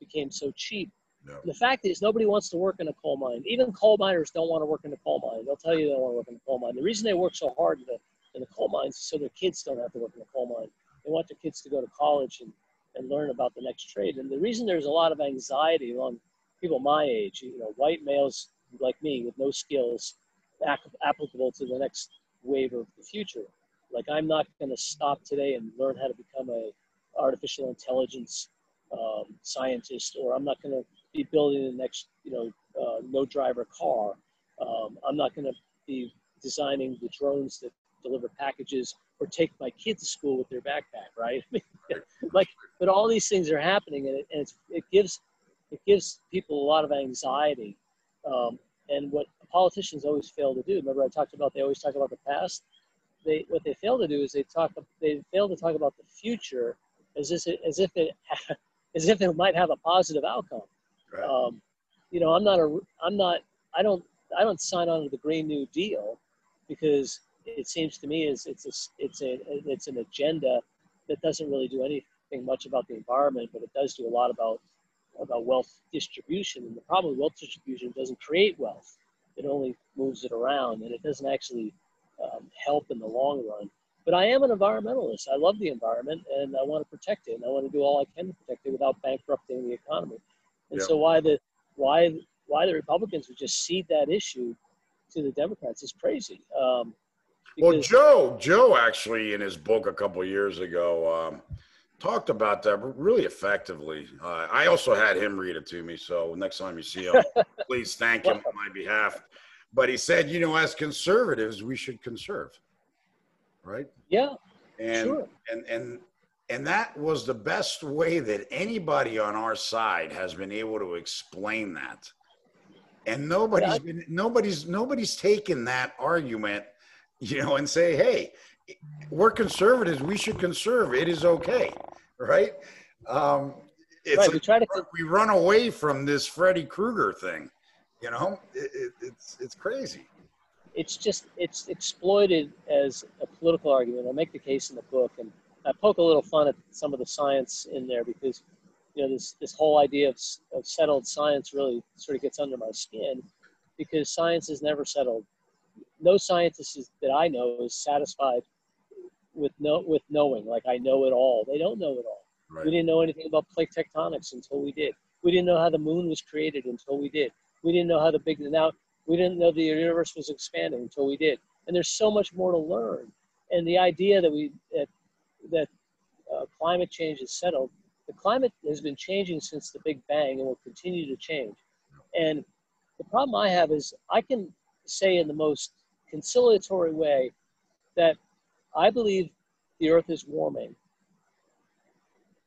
[SPEAKER 3] became so cheap. No. The fact is, nobody wants to work in a coal mine. Even coal miners don't want to work in a coal mine. They'll tell you they don't want to work in a coal mine. The reason they work so hard in the in the coal mines is so their kids don't have to work in a coal mine. They want their kids to go to college and, and learn about the next trade. And the reason there's a lot of anxiety among people my age, you know, white males like me with no skills applicable to the next wave of the future. Like I'm not going to stop today and learn how to become a artificial intelligence um, scientist, or I'm not going to be building the next, you know, uh, no driver car. Um, I'm not going to be designing the drones that deliver packages or take my kid to school with their backpack, right? like, but all these things are happening, and it, and it gives it gives people a lot of anxiety. Um, and what politicians always fail to do. Remember, I talked about they always talk about the past. They what they fail to do is they talk they fail to talk about the future as if it, as if it as if it might have a positive outcome. Right. Um, you know, I'm not a I'm not I don't I don't sign on to the Green New Deal because it seems to me is it's a, it's a it's an agenda that doesn't really do anything much about the environment, but it does do a lot about about wealth distribution. And the problem with wealth distribution doesn't create wealth; it only moves it around, and it doesn't actually um, help in the long run. But I am an environmentalist. I love the environment, and I want to protect it, and I want to do all I can to protect it without bankrupting the economy. And yeah. so, why the why why the Republicans would just cede that issue to the Democrats is crazy. Um,
[SPEAKER 1] well, Joe, Joe actually in his book a couple years ago um, talked about that really effectively. Uh, I also had him read it to me, so next time you see him, please thank him on my behalf. But he said, you know, as conservatives, we should conserve, right?
[SPEAKER 3] Yeah,
[SPEAKER 1] and
[SPEAKER 3] sure.
[SPEAKER 1] and and and that was the best way that anybody on our side has been able to explain that. And nobody's yeah. been nobody's nobody's taken that argument you know, and say, hey, we're conservatives. We should conserve. It is okay, right? Um, it's right, we try to we run away from this Freddy Krueger thing. You know, it, it, it's it's crazy.
[SPEAKER 3] It's just it's exploited as a political argument. I make the case in the book, and I poke a little fun at some of the science in there because you know this this whole idea of, of settled science really sort of gets under my skin because science is never settled. No scientist is, that I know is satisfied with no with knowing like I know it all. They don't know it all.
[SPEAKER 1] Right.
[SPEAKER 3] We didn't know anything about plate tectonics until we did. We didn't know how the moon was created until we did. We didn't know how the big now we didn't know the universe was expanding until we did. And there's so much more to learn. And the idea that we that that uh, climate change is settled, the climate has been changing since the Big Bang and will continue to change. And the problem I have is I can say in the most conciliatory way that I believe the Earth is warming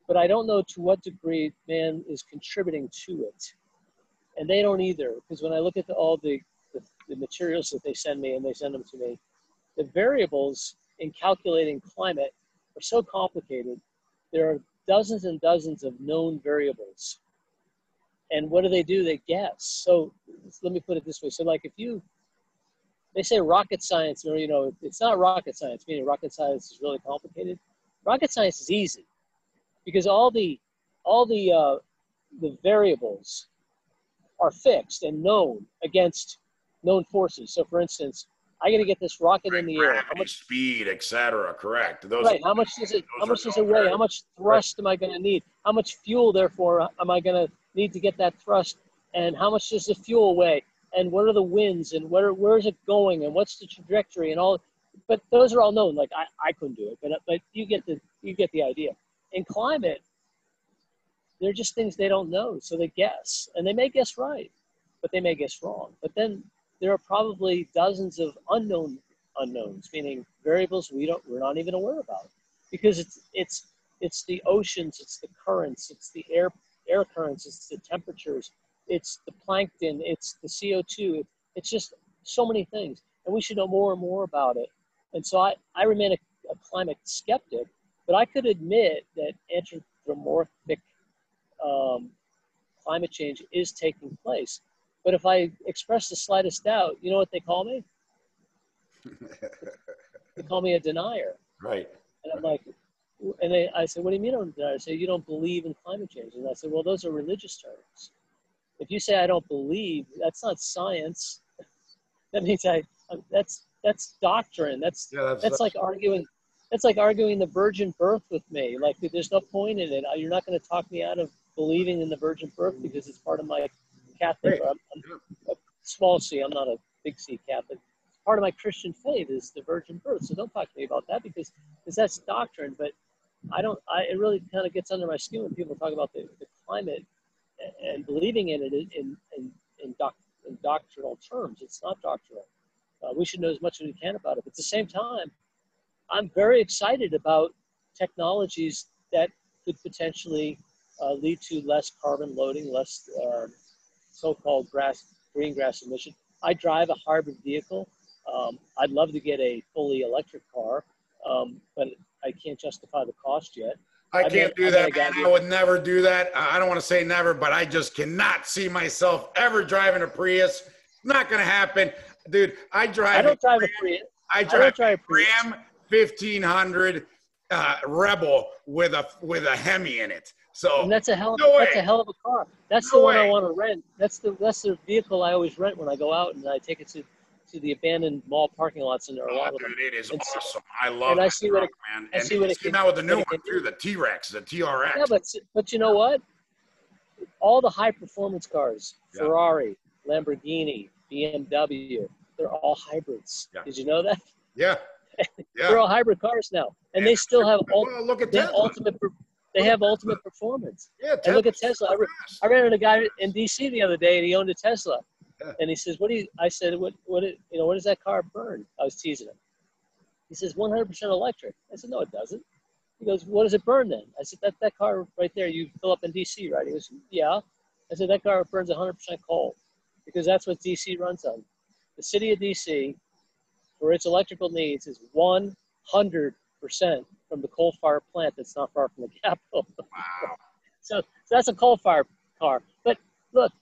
[SPEAKER 3] but I don't know to what degree man is contributing to it. And they don't either, because when I look at the, all the, the, the, materials that they send me and they send them to me, the variables in calculating climate are so complicated. There are dozens and dozens of known variables. And what do they do? They guess. So let me put it this way. So like if you, they say rocket science, or you know, it's not rocket science, meaning rocket science is really complicated. Rocket science is easy because all the all the uh, the variables are fixed and known against known forces. So, for instance, I got to get this rocket
[SPEAKER 1] right,
[SPEAKER 3] in the air.
[SPEAKER 1] How much speed, etc. Correct.
[SPEAKER 3] Those right. How much does it? How much does it weigh? How much thrust right. am I going to need? How much fuel, therefore, am I going to need to get that thrust? And how much does the fuel weigh? And what are the winds? And where where is it going? And what's the trajectory? And all. But those are all known. Like I, I couldn't do it, but but you get the you get the idea in climate, they're just things they don't know. So they guess, and they may guess right, but they may guess wrong. But then there are probably dozens of unknown unknowns, meaning variables we don't we're not even aware about, because it's it's it's the oceans, it's the currents, it's the air air currents, it's the temperatures, it's the plankton, it's the CO2. It's just so many things, and we should know more and more about it. And so I, I remain a, a climate skeptic, but I could admit that anthropomorphic um, climate change is taking place. But if I express the slightest doubt, you know what they call me? they call me a denier.
[SPEAKER 1] Right.
[SPEAKER 3] And I'm like, and they, I said, what do you mean I'm a denier? I say, you don't believe in climate change. And I said, well, those are religious terms. If you say I don't believe, that's not science. that means I, that's, that's doctrine. That's, yeah, that's, that's, that's like arguing it's like arguing the virgin birth with me. Like there's no point in it. You're not going to talk me out of believing in the virgin birth because it's part of my Catholic. I'm, I'm a small C. I'm not a big C Catholic. Part of my Christian faith is the virgin birth. So don't talk to me about that because because that's doctrine. But I don't. I it really kind of gets under my skin when people talk about the, the climate and believing in it in in in, doc, in doctrinal terms. It's not doctrinal. Uh, we should know as much as we can about it. But at the same time, I'm very excited about technologies that could potentially uh, lead to less carbon loading, less uh, so-called grass, green grass emission. I drive a hybrid vehicle. Um, I'd love to get a fully electric car, um, but I can't justify the cost yet.
[SPEAKER 1] I can't do that, man. I would never do that. I don't want to say never, but I just cannot see myself ever driving a Prius. Not going to happen, dude. I drive.
[SPEAKER 3] I don't drive a Prius.
[SPEAKER 1] I drive, I drive a Ram 1500 uh, Rebel with a with a Hemi in it. So
[SPEAKER 3] and that's a hell. Of, no that's a hell of a car. That's no the one way. I want to rent. That's the that's the vehicle I always rent when I go out and I take it to to the abandoned mall parking lots and there are a lot
[SPEAKER 1] oh,
[SPEAKER 3] of them.
[SPEAKER 1] It is and awesome. So, I love and
[SPEAKER 3] I see truck, what it, man. I
[SPEAKER 1] and
[SPEAKER 3] see what it
[SPEAKER 1] can, now with the new one too, the T Rex, the TRX.
[SPEAKER 3] Yeah, but but you know what? All the high performance cars, yeah. Ferrari, Lamborghini, BMW, they're all hybrids. Yeah. Did you know that?
[SPEAKER 1] Yeah.
[SPEAKER 3] Yeah. They're all hybrid cars now, and they still have
[SPEAKER 1] well, look at
[SPEAKER 3] have ultimate. They have ultimate performance.
[SPEAKER 1] Yeah,
[SPEAKER 3] and look at Tesla. I, re- I ran into a guy in DC the other day, and he owned a Tesla. And he says, "What do you?" I said, "What? What? You know, what does that car burn?" I was teasing him. He says, "100% electric." I said, "No, it doesn't." He goes, "What does it burn then?" I said, "That that car right there, you fill up in DC, right?" He goes, "Yeah." I said, "That car burns 100% coal, because that's what DC runs on. The city of DC for its electrical needs is 100% from the coal-fired plant that's not far from the Capitol.
[SPEAKER 1] Wow.
[SPEAKER 3] so, so that's a coal-fired car. But look,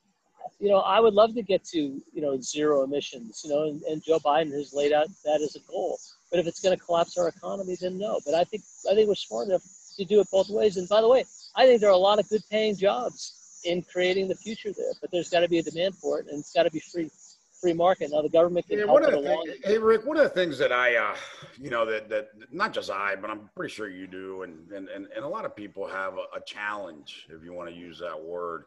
[SPEAKER 3] you know, I would love to get to, you know, zero emissions, you know, and, and Joe Biden has laid out that as a goal. But if it's going to collapse our economy, then no. But I think I think we're smart enough. to do it both ways. And by the way, I think there are a lot of good paying jobs in creating the future there, but there's got to be a demand for it, and it's got to be free free market. Now the government can
[SPEAKER 1] Yeah,
[SPEAKER 3] help it along.
[SPEAKER 1] hey Rick, one of the things that I, uh, you know, that that not just I, but I'm pretty sure you do, and and and, and a lot of people have a, a challenge, if you want to use that word,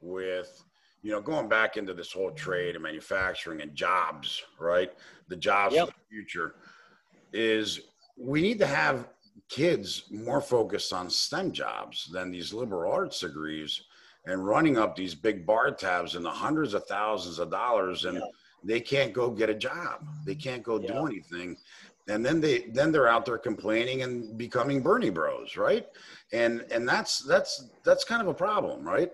[SPEAKER 1] with you know going back into this whole trade and manufacturing and jobs, right? The jobs
[SPEAKER 3] Yep.
[SPEAKER 1] of the future is we need to have kids more focused on STEM jobs than these liberal arts degrees and running up these big bar tabs in the hundreds of thousands of dollars and
[SPEAKER 3] Yeah.
[SPEAKER 1] they can't go get a job they can't go
[SPEAKER 3] Yeah.
[SPEAKER 1] do anything and then they then they're out there complaining and becoming bernie bros right and and that's that's that's kind of a problem right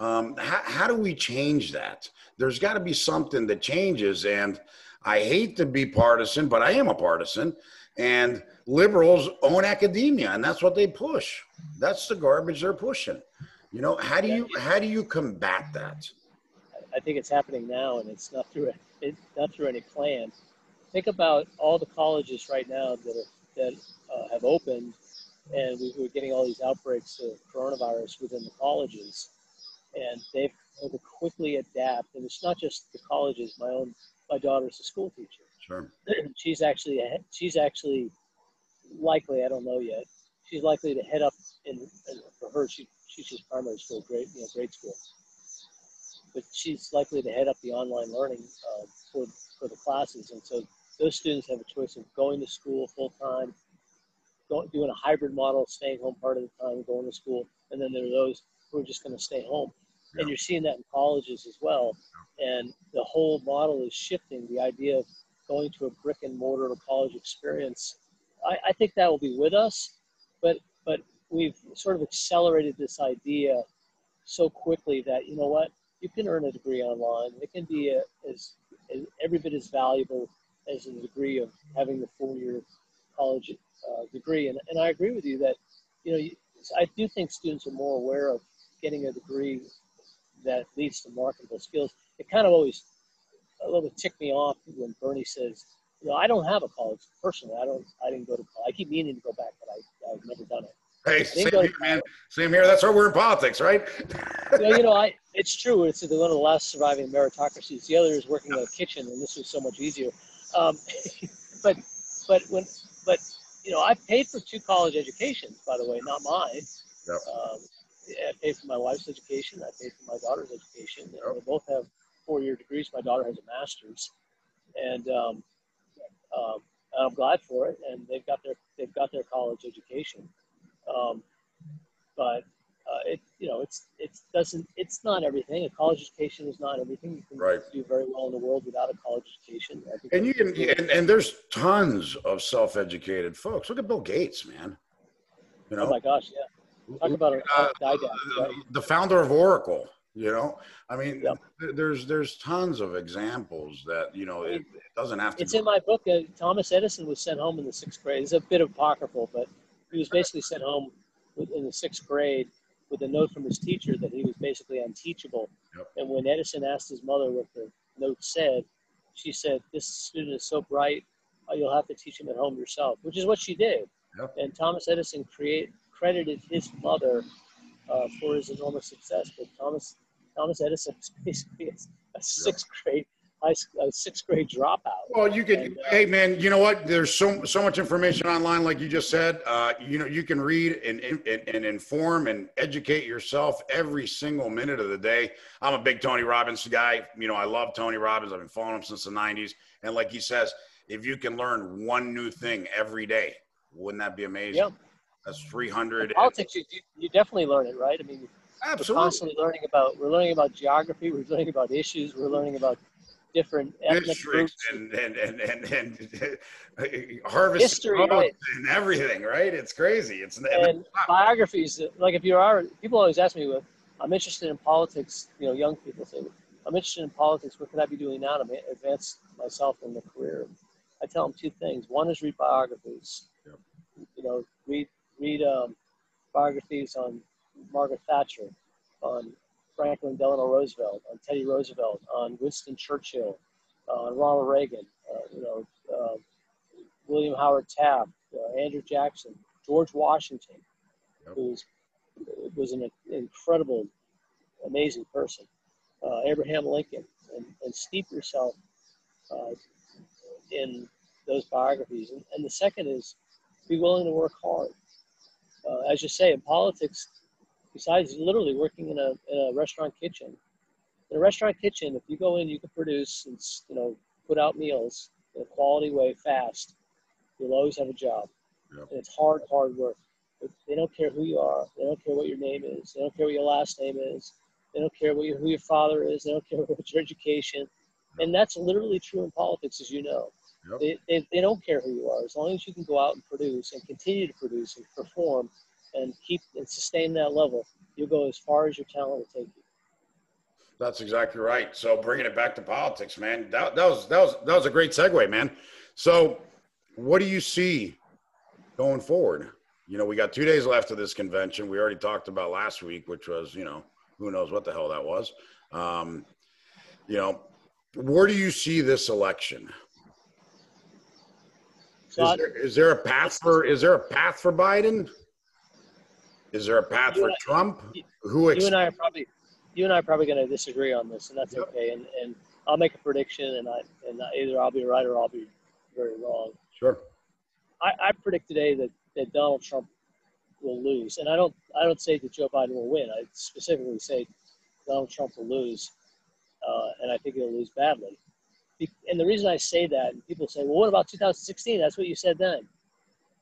[SPEAKER 1] um, how, how do we change that? There's got to be something that changes and i hate to be partisan but i am a partisan and liberals own academia and that's what they push. That's the garbage they're pushing. You know how do you how do you combat that?
[SPEAKER 3] I think it's happening now, and it's not through it, not through any plan. Think about all the colleges right now that are, that uh, have opened, and we, we're getting all these outbreaks of coronavirus within the colleges, and they've had to quickly adapt. And it's not just the colleges. My own my daughter's a school teacher.
[SPEAKER 1] sure
[SPEAKER 3] she's actually a, she's actually likely I don't know yet. She's likely to head up in, in for her she she teaches primary school, grade you know grade school, but she's likely to head up the online learning uh, for for the classes, and so those students have a choice of going to school full time, doing a hybrid model, staying home part of the time, going to school, and then there are those who are just going to stay home.
[SPEAKER 1] Yeah.
[SPEAKER 3] And you're seeing that in colleges as well. And the whole model is shifting. The idea of going to a brick and mortar college experience, I, I think that will be with us, but but we've sort of accelerated this idea so quickly that you know what you can earn a degree online. It can be a, as, as every bit as valuable as a degree of having the four-year college uh, degree. And, and I agree with you that you know you, I do think students are more aware of getting a degree that leads to marketable skills. It kind of always a little bit ticked me off when Bernie says, you know, I don't have a college personally. I don't. I didn't go to college. I keep meaning to go back, but I, I've never done it.
[SPEAKER 1] Hey, same here, man. Same here. That's why we're in politics, right?
[SPEAKER 3] you know, you know, I it's true. It's one of the last surviving meritocracies. The other is working in a kitchen, and this was so much easier. Um, but but when but you know, I paid for two college educations, by the way, not mine.
[SPEAKER 1] Yep.
[SPEAKER 3] Um, I pay for my wife's education. I pay for my daughter's education.
[SPEAKER 1] Yep.
[SPEAKER 3] They both have four-year degrees. My daughter has a master's, and um, um, I'm glad for it. And they've got their they've got their college education. Um, but uh, it you know it's it doesn't it's not everything. A college education is not everything. You can
[SPEAKER 1] Right.
[SPEAKER 3] do very well in the world without a college education.
[SPEAKER 1] And you can, and, and there's tons of self-educated folks. Look at Bill Gates, man. You
[SPEAKER 3] oh my gosh, yeah. Talk about a
[SPEAKER 1] Uh,
[SPEAKER 3] right?
[SPEAKER 1] the founder of Oracle. You know, I mean,
[SPEAKER 3] Yep.
[SPEAKER 1] there's there's tons of examples that you know it, it doesn't have to.
[SPEAKER 3] It's
[SPEAKER 1] go-
[SPEAKER 3] in my book. Uh, Thomas Edison was sent home in the sixth grade. It's a bit apocryphal, but he was basically sent home in the sixth grade with a note from his teacher that he was basically unteachable.
[SPEAKER 1] Yep.
[SPEAKER 3] And when Edison asked his mother what the note said, she said, "This student is so bright, uh, you'll have to teach him at home yourself," which is what she did.
[SPEAKER 1] Yep.
[SPEAKER 3] And Thomas Edison create credited his mother uh, for his enormous success. But Thomas Thomas Edison was basically a, a sixth grade high, s- a sixth grade dropout.
[SPEAKER 1] Well, you could.
[SPEAKER 3] And, uh,
[SPEAKER 1] hey, man, you know what? There's so so much information online, like you just said. Uh, you know, you can read and, and and inform and educate yourself every single minute of the day. I'm a big Tony Robbins guy. You know, I love Tony Robbins. I've been following him since the '90s. And like he says, if you can learn one new thing every day, wouldn't that be amazing?
[SPEAKER 3] Yeah.
[SPEAKER 1] That's 300.
[SPEAKER 3] In politics, you, you, definitely learn it, right? I mean, we're
[SPEAKER 1] Absolutely.
[SPEAKER 3] constantly learning about we're learning about geography, we're learning about issues, we're learning about different ethnic
[SPEAKER 1] districts
[SPEAKER 3] groups.
[SPEAKER 1] and and and and, and harvest
[SPEAKER 3] History, right.
[SPEAKER 1] and everything, right? It's crazy. It's
[SPEAKER 3] and biographies. Like if you are, people always ask me, well, I'm interested in politics. You know, young people say, I'm interested in politics. What can I be doing now to advance myself in the career? I tell them two things. One is read biographies.
[SPEAKER 1] Yep.
[SPEAKER 3] You know, read read um, biographies on Margaret Thatcher, on Franklin Delano Roosevelt, on Teddy Roosevelt, on Winston Churchill, on Ronald Reagan. Uh, you know, uh, William Howard Taft, uh, Andrew Jackson, George Washington. who's was an incredible, amazing person. Uh, Abraham Lincoln, and, and steep yourself uh, in those biographies. And, and, the second is be willing to work hard. Uh, as you say, in politics, besides literally working in a, in a restaurant kitchen, in a restaurant kitchen, if you go in, you can produce and you know put out meals in a quality way, fast. You'll always have a job, yep. and it's hard, hard work. They don't care who you are. They don't care what your name is. They don't care what your last name is. They don't care what your, who your father is. They don't care what your education. And that's literally true in politics, as you know. Yep. They, they, they don't care who you are. As long as you can go out and produce and continue to produce and perform and keep and sustain that level, you'll go as far as your talent will take you.
[SPEAKER 1] That's exactly right. So bringing it back to politics, man, that, that was that was that was a great segue, man. So, what do you see going forward? You know, we got two days left of this convention. We already talked about last week, which was you know who knows what the hell that was. Um, you know, where do you see this election? Is, there, is there a path for is there a path for Biden? Is there a path for Trump?
[SPEAKER 3] Who you and I are probably you and I are probably going to disagree on this, and that's yep. okay. And and I'll make a prediction, and I and either I'll be right or I'll be very wrong.
[SPEAKER 1] Sure.
[SPEAKER 3] I, I predict today that, that Donald Trump will lose. And I don't I don't say that Joe Biden will win. I specifically say Donald Trump will lose, uh, and I think he'll lose badly. And the reason I say that, and people say, well, what about 2016? That's what you said then.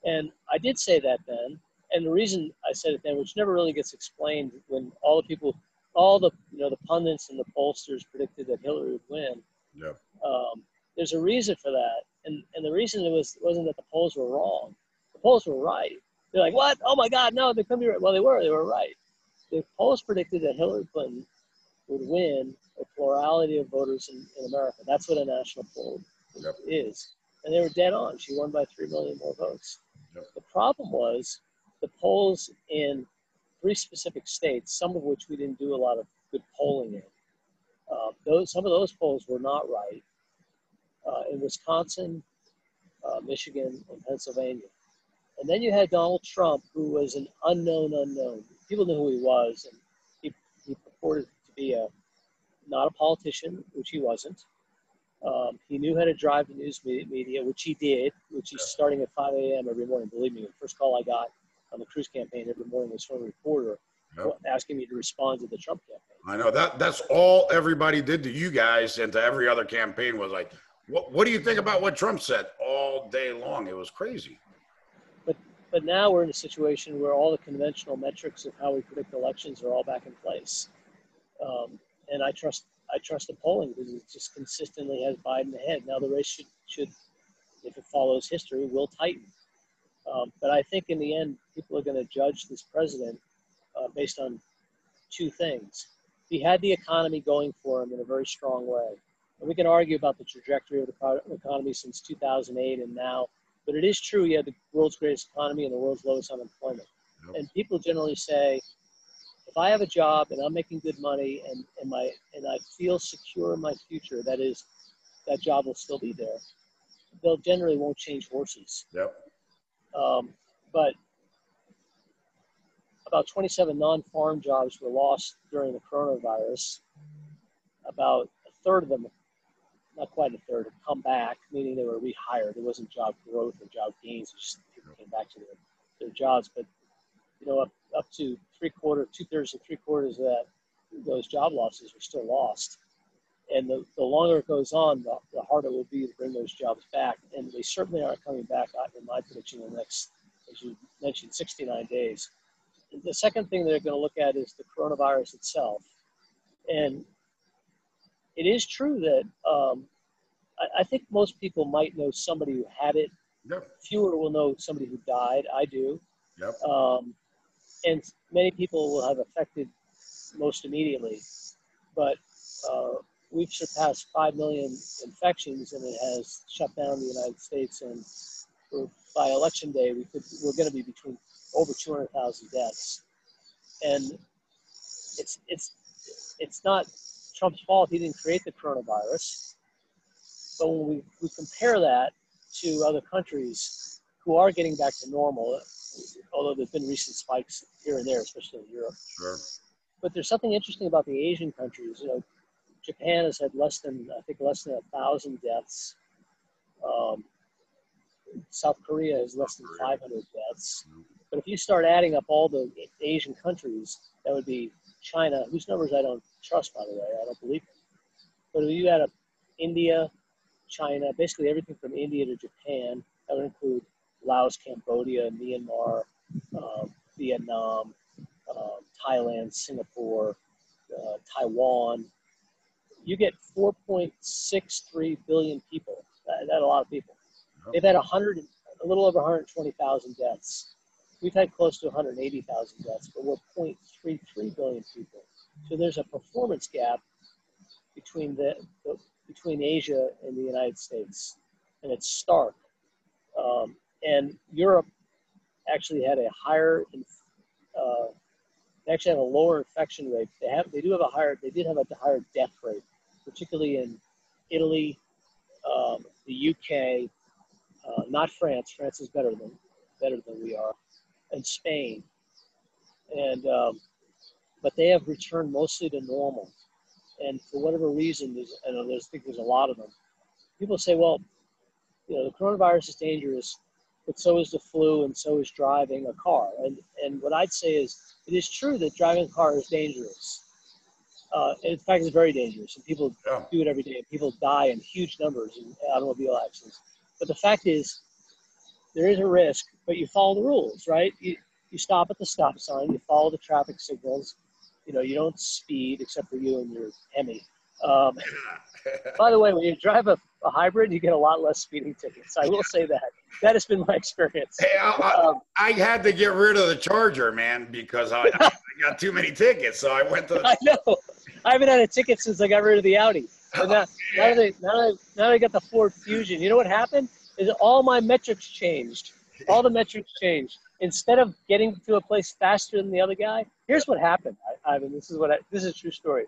[SPEAKER 3] And I did say that then. And the reason I said it then, which never really gets explained when all the people, all the you know the pundits and the pollsters predicted that Hillary would win.
[SPEAKER 1] Yeah.
[SPEAKER 3] Um, there's a reason for that, and and the reason it was wasn't that the polls were wrong. The polls were right. They're like, what? Oh my God, no, they couldn't be right. Well, they were. They were right. The polls predicted that Hillary Clinton would win a plurality of voters in, in America. That's what a national poll yep. is. And they were dead on. She won by 3 million more votes. Yep. The problem was the polls in three specific states, some of which we didn't do a lot of good polling in. Uh, those, some of those polls were not right. Uh, in Wisconsin, uh, Michigan, and Pennsylvania. And then you had Donald Trump, who was an unknown unknown. People knew who he was, and he, he purported be a not a politician, which he wasn't. Um, he knew how to drive the news media, which he did, which he's starting at 5 a.m. every morning. Believe me, the first call I got on the Cruz campaign every morning was from a reporter yep. asking me to respond to the Trump campaign.
[SPEAKER 1] I know that that's all everybody did to you guys and to every other campaign was like, what, what do you think about what Trump said all day long? It was crazy.
[SPEAKER 3] But now we're in a situation where all the conventional metrics of how we predict elections are all back in place. Um, and I trust I trust the polling because it just consistently has Biden ahead. Now the race should should, if it follows history, will tighten. Um, but I think in the end, people are going to judge this president uh, based on two things. He had the economy going for him in a very strong way. And we can argue about the trajectory of the economy since 2008 and now but it is true, he had the world's greatest economy and the world's lowest unemployment. And people generally say, if I have a job and I'm making good money and, and my and I feel secure in my future, that is, that job will still be there. They'll generally won't change horses.
[SPEAKER 1] Yep.
[SPEAKER 3] Um, but about 27 non-farm jobs were lost during the coronavirus. About a third of them not quite a third, have come back, meaning they were rehired. It wasn't job growth or job gains. just people came back to their, their jobs. But, you know, up, up to three quarter, two thirds and three quarters of that, those job losses are still lost. And the, the longer it goes on, the, the harder it will be to bring those jobs back. And they certainly aren't coming back, in my prediction, in the next, as you mentioned, 69 days. The second thing they're going to look at is the coronavirus itself. And it is true that um, I, I, think most people might know somebody who had it.
[SPEAKER 1] Yep.
[SPEAKER 3] Fewer will know somebody who died. I do.
[SPEAKER 1] Yep.
[SPEAKER 3] Um, and many people will have affected most immediately. But uh, we've surpassed 5 million infections and it has shut down the United States. And by election day, we could, we're going to be between over 200,000 deaths. And it's, it's, it's not Trump's fault he didn't create the coronavirus. But when we, we compare that to other countries who are getting back to normal, although there's been recent spikes here and there, especially in Europe.
[SPEAKER 1] Sure.
[SPEAKER 3] But there's something interesting about the Asian countries. You know, Japan has had less than I think less than a thousand deaths. Um, South Korea has less than 500 deaths. But if you start adding up all the Asian countries, that would be China, whose numbers I don't trust, by the way. I don't believe them. But if you add up India, China, basically everything from India to Japan, that would include Laos, Cambodia, Myanmar, um, Vietnam, um, Thailand, Singapore, uh, Taiwan. You get 4.63 billion people. That, that's a lot of people. They've had 100, a little over 120,000 deaths. We've had close to 180,000 deaths, but we're 0.33 billion people. So there's a performance gap between the, the between Asia and the United States, and it's stark. Um, and Europe actually had a higher, uh, they actually have a lower infection rate. They have, they do have a higher, they did have a higher death rate, particularly in Italy, um, the UK, uh, not France. France is better than better than we are, and Spain. And um, but they have returned mostly to normal. And for whatever reason, there's, I know there's, I think there's a lot of them. People say, well, you know, the coronavirus is dangerous, but so is the flu, and so is driving a car. And and what I'd say is, it is true that driving a car is dangerous. Uh, in fact, it's very dangerous, and people
[SPEAKER 1] Yeah.
[SPEAKER 3] do it every day. People die in huge numbers in automobile accidents. But the fact is, there is a risk, but you follow the rules, right? You, you stop at the stop sign, you follow the traffic signals. You know, you don't speed except for you and your Hemi. Um, by the way, when you drive a, a hybrid, you get a lot less speeding tickets. I will say that. That has been my experience.
[SPEAKER 1] Hey, I, I,
[SPEAKER 3] Um,
[SPEAKER 1] I had to get rid of the Charger, man, because I, I got too many tickets. So I went to.
[SPEAKER 3] I know. I haven't had a ticket since I got rid of the Audi. And now, now, they, now, they, now they got the Ford Fusion. You know what happened? Is all my metrics changed. All the metrics changed. Instead of getting to a place faster than the other guy, here's what happened. Ivan, this is what I, this is a true story.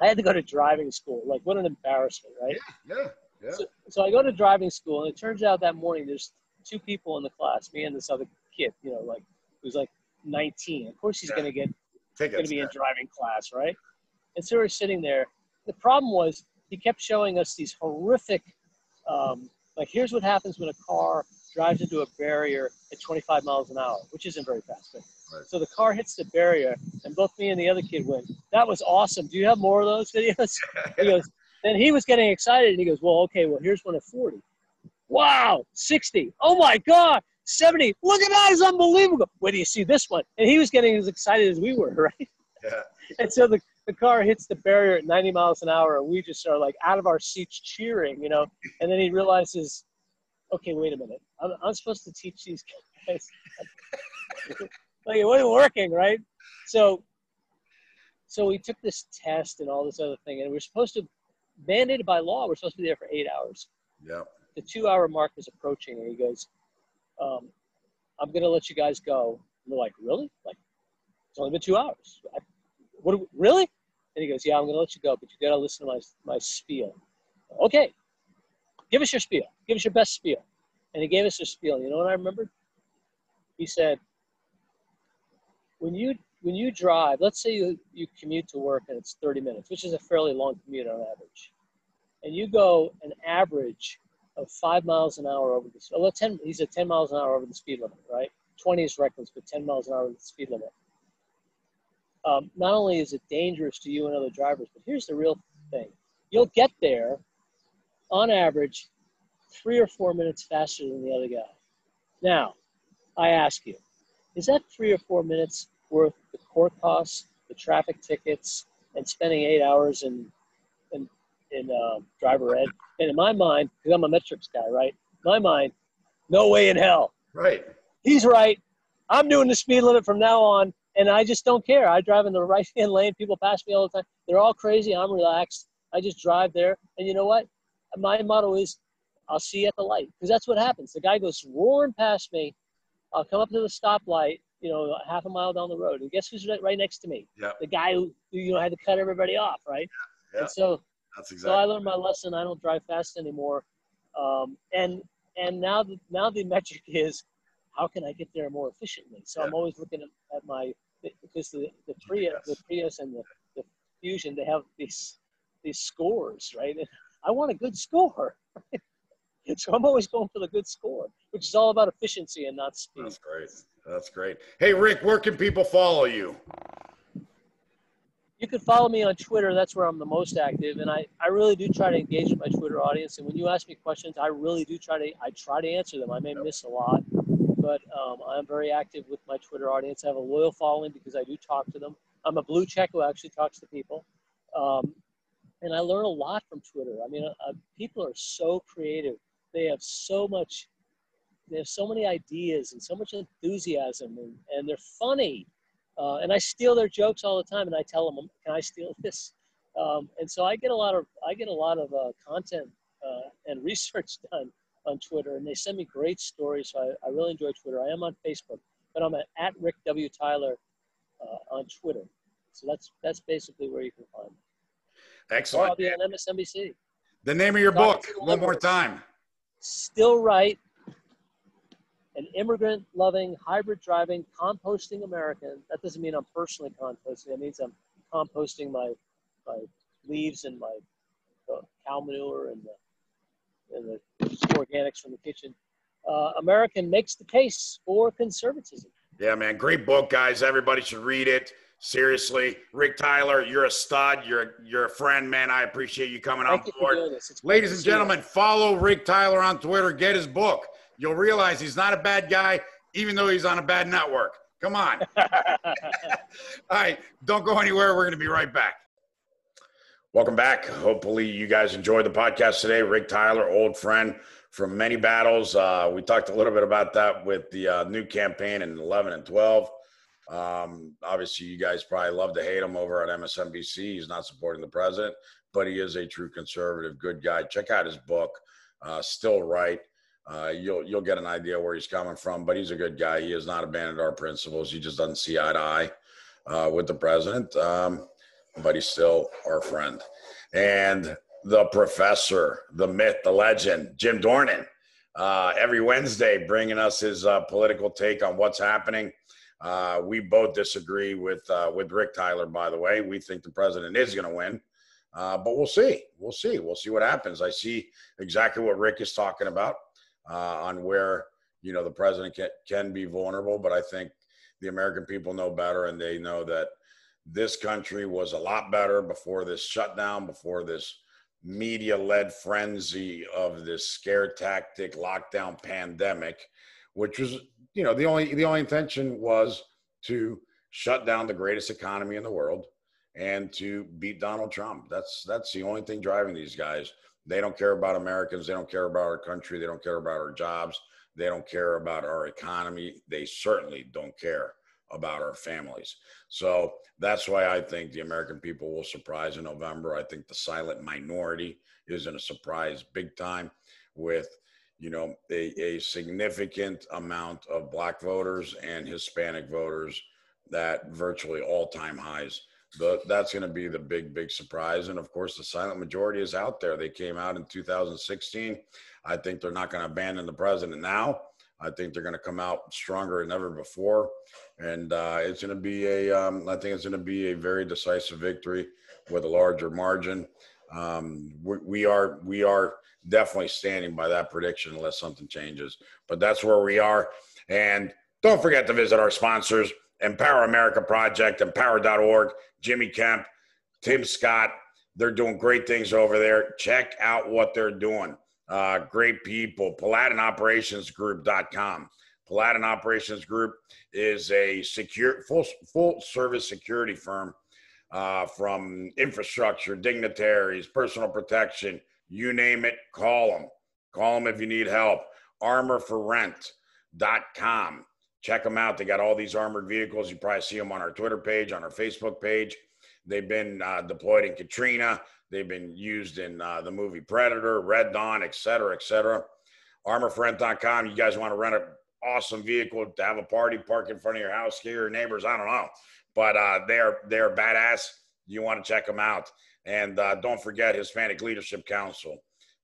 [SPEAKER 3] I had to go to driving school. Like, what an embarrassment, right?
[SPEAKER 1] Yeah, yeah.
[SPEAKER 3] So, so I go to driving school, and it turns out that morning there's two people in the class, me and this other kid, you know, like who's like 19. Of course, he's
[SPEAKER 1] Yeah.
[SPEAKER 3] going to get going to be in driving class, right? And so we're sitting there. The problem was he kept showing us these horrific, um, like here's what happens when a car drives into a barrier at 25 miles an hour, which isn't very fast. But,
[SPEAKER 1] Right.
[SPEAKER 3] So the car hits the barrier, and both me and the other kid went, "That was awesome. Do you have more of those videos?" he goes. Then he was getting excited, and he goes, "Well, okay. Well, here's one at 40. Wow, 60. Oh my God, 70. Look at that! It's unbelievable. Wait do you see this one? And he was getting as excited as we were, right?
[SPEAKER 1] Yeah.
[SPEAKER 3] And so the, the car hits the barrier at 90 miles an hour, and we just are like out of our seats cheering, you know. And then he realizes, okay, wait a minute, I'm, I'm supposed to teach these guys. Like it wasn't working, right? So, so we took this test and all this other thing, and we're supposed to, mandated by law, we're supposed to be there for eight hours.
[SPEAKER 1] Yeah.
[SPEAKER 3] The two-hour mark was approaching, and he goes, um, "I'm gonna let you guys go." And we're like, "Really? Like, it's only been two hours. I, what? we- Really?" And he goes, "Yeah, I'm gonna let you go, but you gotta listen to my my spiel." Okay, give us your spiel. Give us your best spiel. And he gave us a spiel. You know what I remembered? He said, "When you when you drive, let's say you, you commute to work and it's 30 minutes, which is a fairly long commute on average, and you go an average of five miles an hour over the well, 10, he said 10 miles an hour over the speed limit, right? 20 is reckless, but 10 miles an hour over the speed limit. Um, not only is it dangerous to you and other drivers, but here's the real thing: you'll get there, on average, three or four minutes faster than the other guy. Now, I ask you, is that three or four minutes worth the court costs, the traffic tickets, and spending eight hours in in in uh, driver ed? And in my mind, because I'm a metrics guy, right? In my mind, no way in hell.
[SPEAKER 1] Right.
[SPEAKER 3] He's right. I'm doing the speed limit from now on, and I just don't care. I drive in the right hand lane. People pass me all the time. They're all crazy. I'm relaxed. I just drive there. And you know what? My motto is, I'll see you at the light. Because that's what happens. The guy goes roaring past me. I'll come up to the stoplight, you know, half a mile down the road. And guess who's right- right next to me?
[SPEAKER 1] Yeah.
[SPEAKER 3] The guy who, you know, had to cut everybody off, right?
[SPEAKER 1] Yeah.
[SPEAKER 3] And so
[SPEAKER 1] That's exactly
[SPEAKER 3] so I learned my lesson. I don't drive fast anymore. Um, and and now the, now the metric is how can I get there more efficiently? So
[SPEAKER 1] Yeah.
[SPEAKER 3] I'm always looking at, at my because the the Prius, the Prius and the, the Fusion they have these these scores, right? And I want a good score. so I'm always going for the good score, which is all about efficiency and not speed.
[SPEAKER 1] That's great. That's great. Hey, Rick, where can people follow you?
[SPEAKER 3] You can follow me on Twitter. That's where I'm the most active, and I, I really do try to engage with my Twitter audience. And when you ask me questions, I really do try to I try to answer them. I may miss a lot, but um, I'm very active with my Twitter audience. I have a loyal following because I do talk to them. I'm a blue check who actually talks to people, um, and I learn a lot from Twitter. I mean, uh, people are so creative. They have so much. They have so many ideas and so much enthusiasm, and, and they're funny uh, and I steal their jokes all the time, and I tell them, "Can I steal this?" Um, and so I get a lot of I get a lot of uh, content uh, and research done on Twitter, and they send me great stories. So I, I really enjoy Twitter. I am on Facebook, but I'm at, at Rick W Tyler uh, on Twitter. So that's that's basically where you can find me. Or I'll
[SPEAKER 1] Excellent.
[SPEAKER 3] be on MSNBC.
[SPEAKER 1] The name of your
[SPEAKER 3] Talk
[SPEAKER 1] book, one more time.
[SPEAKER 3] Still right. An immigrant loving, hybrid driving, composting American. That doesn't mean I'm personally composting. it means I'm composting my, my leaves and my cow manure and the, and the organics from the kitchen. Uh, American makes the case for conservatism.
[SPEAKER 1] Yeah, man. Great book, guys. Everybody should read it. Seriously. Rick Tyler, you're a stud. You're you're a friend, man. I appreciate you coming on
[SPEAKER 3] Thank for
[SPEAKER 1] board.
[SPEAKER 3] doing this. It's great
[SPEAKER 1] Ladies and
[SPEAKER 3] see you.
[SPEAKER 1] gentlemen, follow Rick Tyler on Twitter. Get his book. You'll realize he's not a bad guy, even though he's on a bad network. Come on. All right. Don't go anywhere. We're going to be right back. Welcome back. Hopefully, you guys enjoyed the podcast today. Rick Tyler, old friend from many battles. Uh, we talked a little bit about that with the uh, Newt campaign in 11 and 12. Um, obviously, you guys probably love to hate him over at MSNBC. He's not supporting the president, but he is a true conservative, good guy. Check out his book, uh, Still Right. Uh, you'll you'll get an idea where he's coming from, but he's a good guy. He has not abandoned our principles. He just doesn't see eye to eye uh, with the president, um, but he's still our friend. And the professor, the myth, the legend, Jim Dornan, uh, every Wednesday bringing us his uh, political take on what's happening. Uh, we both disagree with uh, with Rick Tyler. By the way, we think the president is going to win, uh, but we'll see. We'll see. We'll see what happens. I see exactly what Rick is talking about uh, on where you know the president can, can be vulnerable, but I think the American people know better, and they know that this country was a lot better before this shutdown, before this media-led frenzy of this scare tactic lockdown pandemic, which was you know the only the only intention was to shut down the greatest economy in the world and to beat Donald Trump. That's that's the only thing driving these guys. They don't care about Americans. They don't care about our country. They don't care about our jobs. They don't care about our economy. They certainly don't care about our families. So that's why I think the American people will surprise in November. I think the silent minority is in a surprise big time with you know a, a significant amount of black voters and Hispanic voters that virtually all time highs the, that's going to be the big, big surprise. And of course, the silent majority is out there. They came out in 2016. I think they're not going to abandon the president now. I think they're going to come out stronger than ever before. And uh, it's going to be a, um, I think it's going to be a very decisive victory with a larger margin. Um, we, we are, we are definitely standing by that prediction unless something changes. But that's where we are. And don't forget to visit our sponsors. Empower America Project, empower.org, Jimmy Kemp, Tim Scott. They're doing great things over there. Check out what they're doing. Uh, great people. PaladinOperationsGroup.com. Paladin Operations Group is a secure, full, full service security firm uh, from infrastructure, dignitaries, personal protection, you name it, call them. Call them if you need help. ArmorForRent.com check them out. They got all these armored vehicles. You probably see them on our Twitter page, on our Facebook page. They've been uh, deployed in Katrina. They've been used in uh, the movie Predator, Red Dawn, et cetera, et cetera. ArmorForRent.com. You guys want to rent an awesome vehicle to have a party, park in front of your house, scare your neighbors. I don't know, but uh, they're they're badass. You want to check them out. And uh, don't forget Hispanic Leadership Council.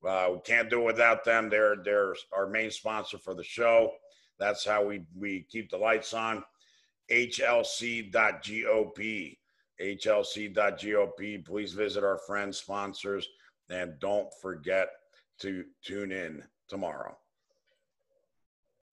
[SPEAKER 1] Uh, we can't do it without them. They're they're our main sponsor for the show. That's how we, we keep the lights on. HLC.GOP. HLC.GOP. Please visit our friends, sponsors, and don't forget to tune in tomorrow.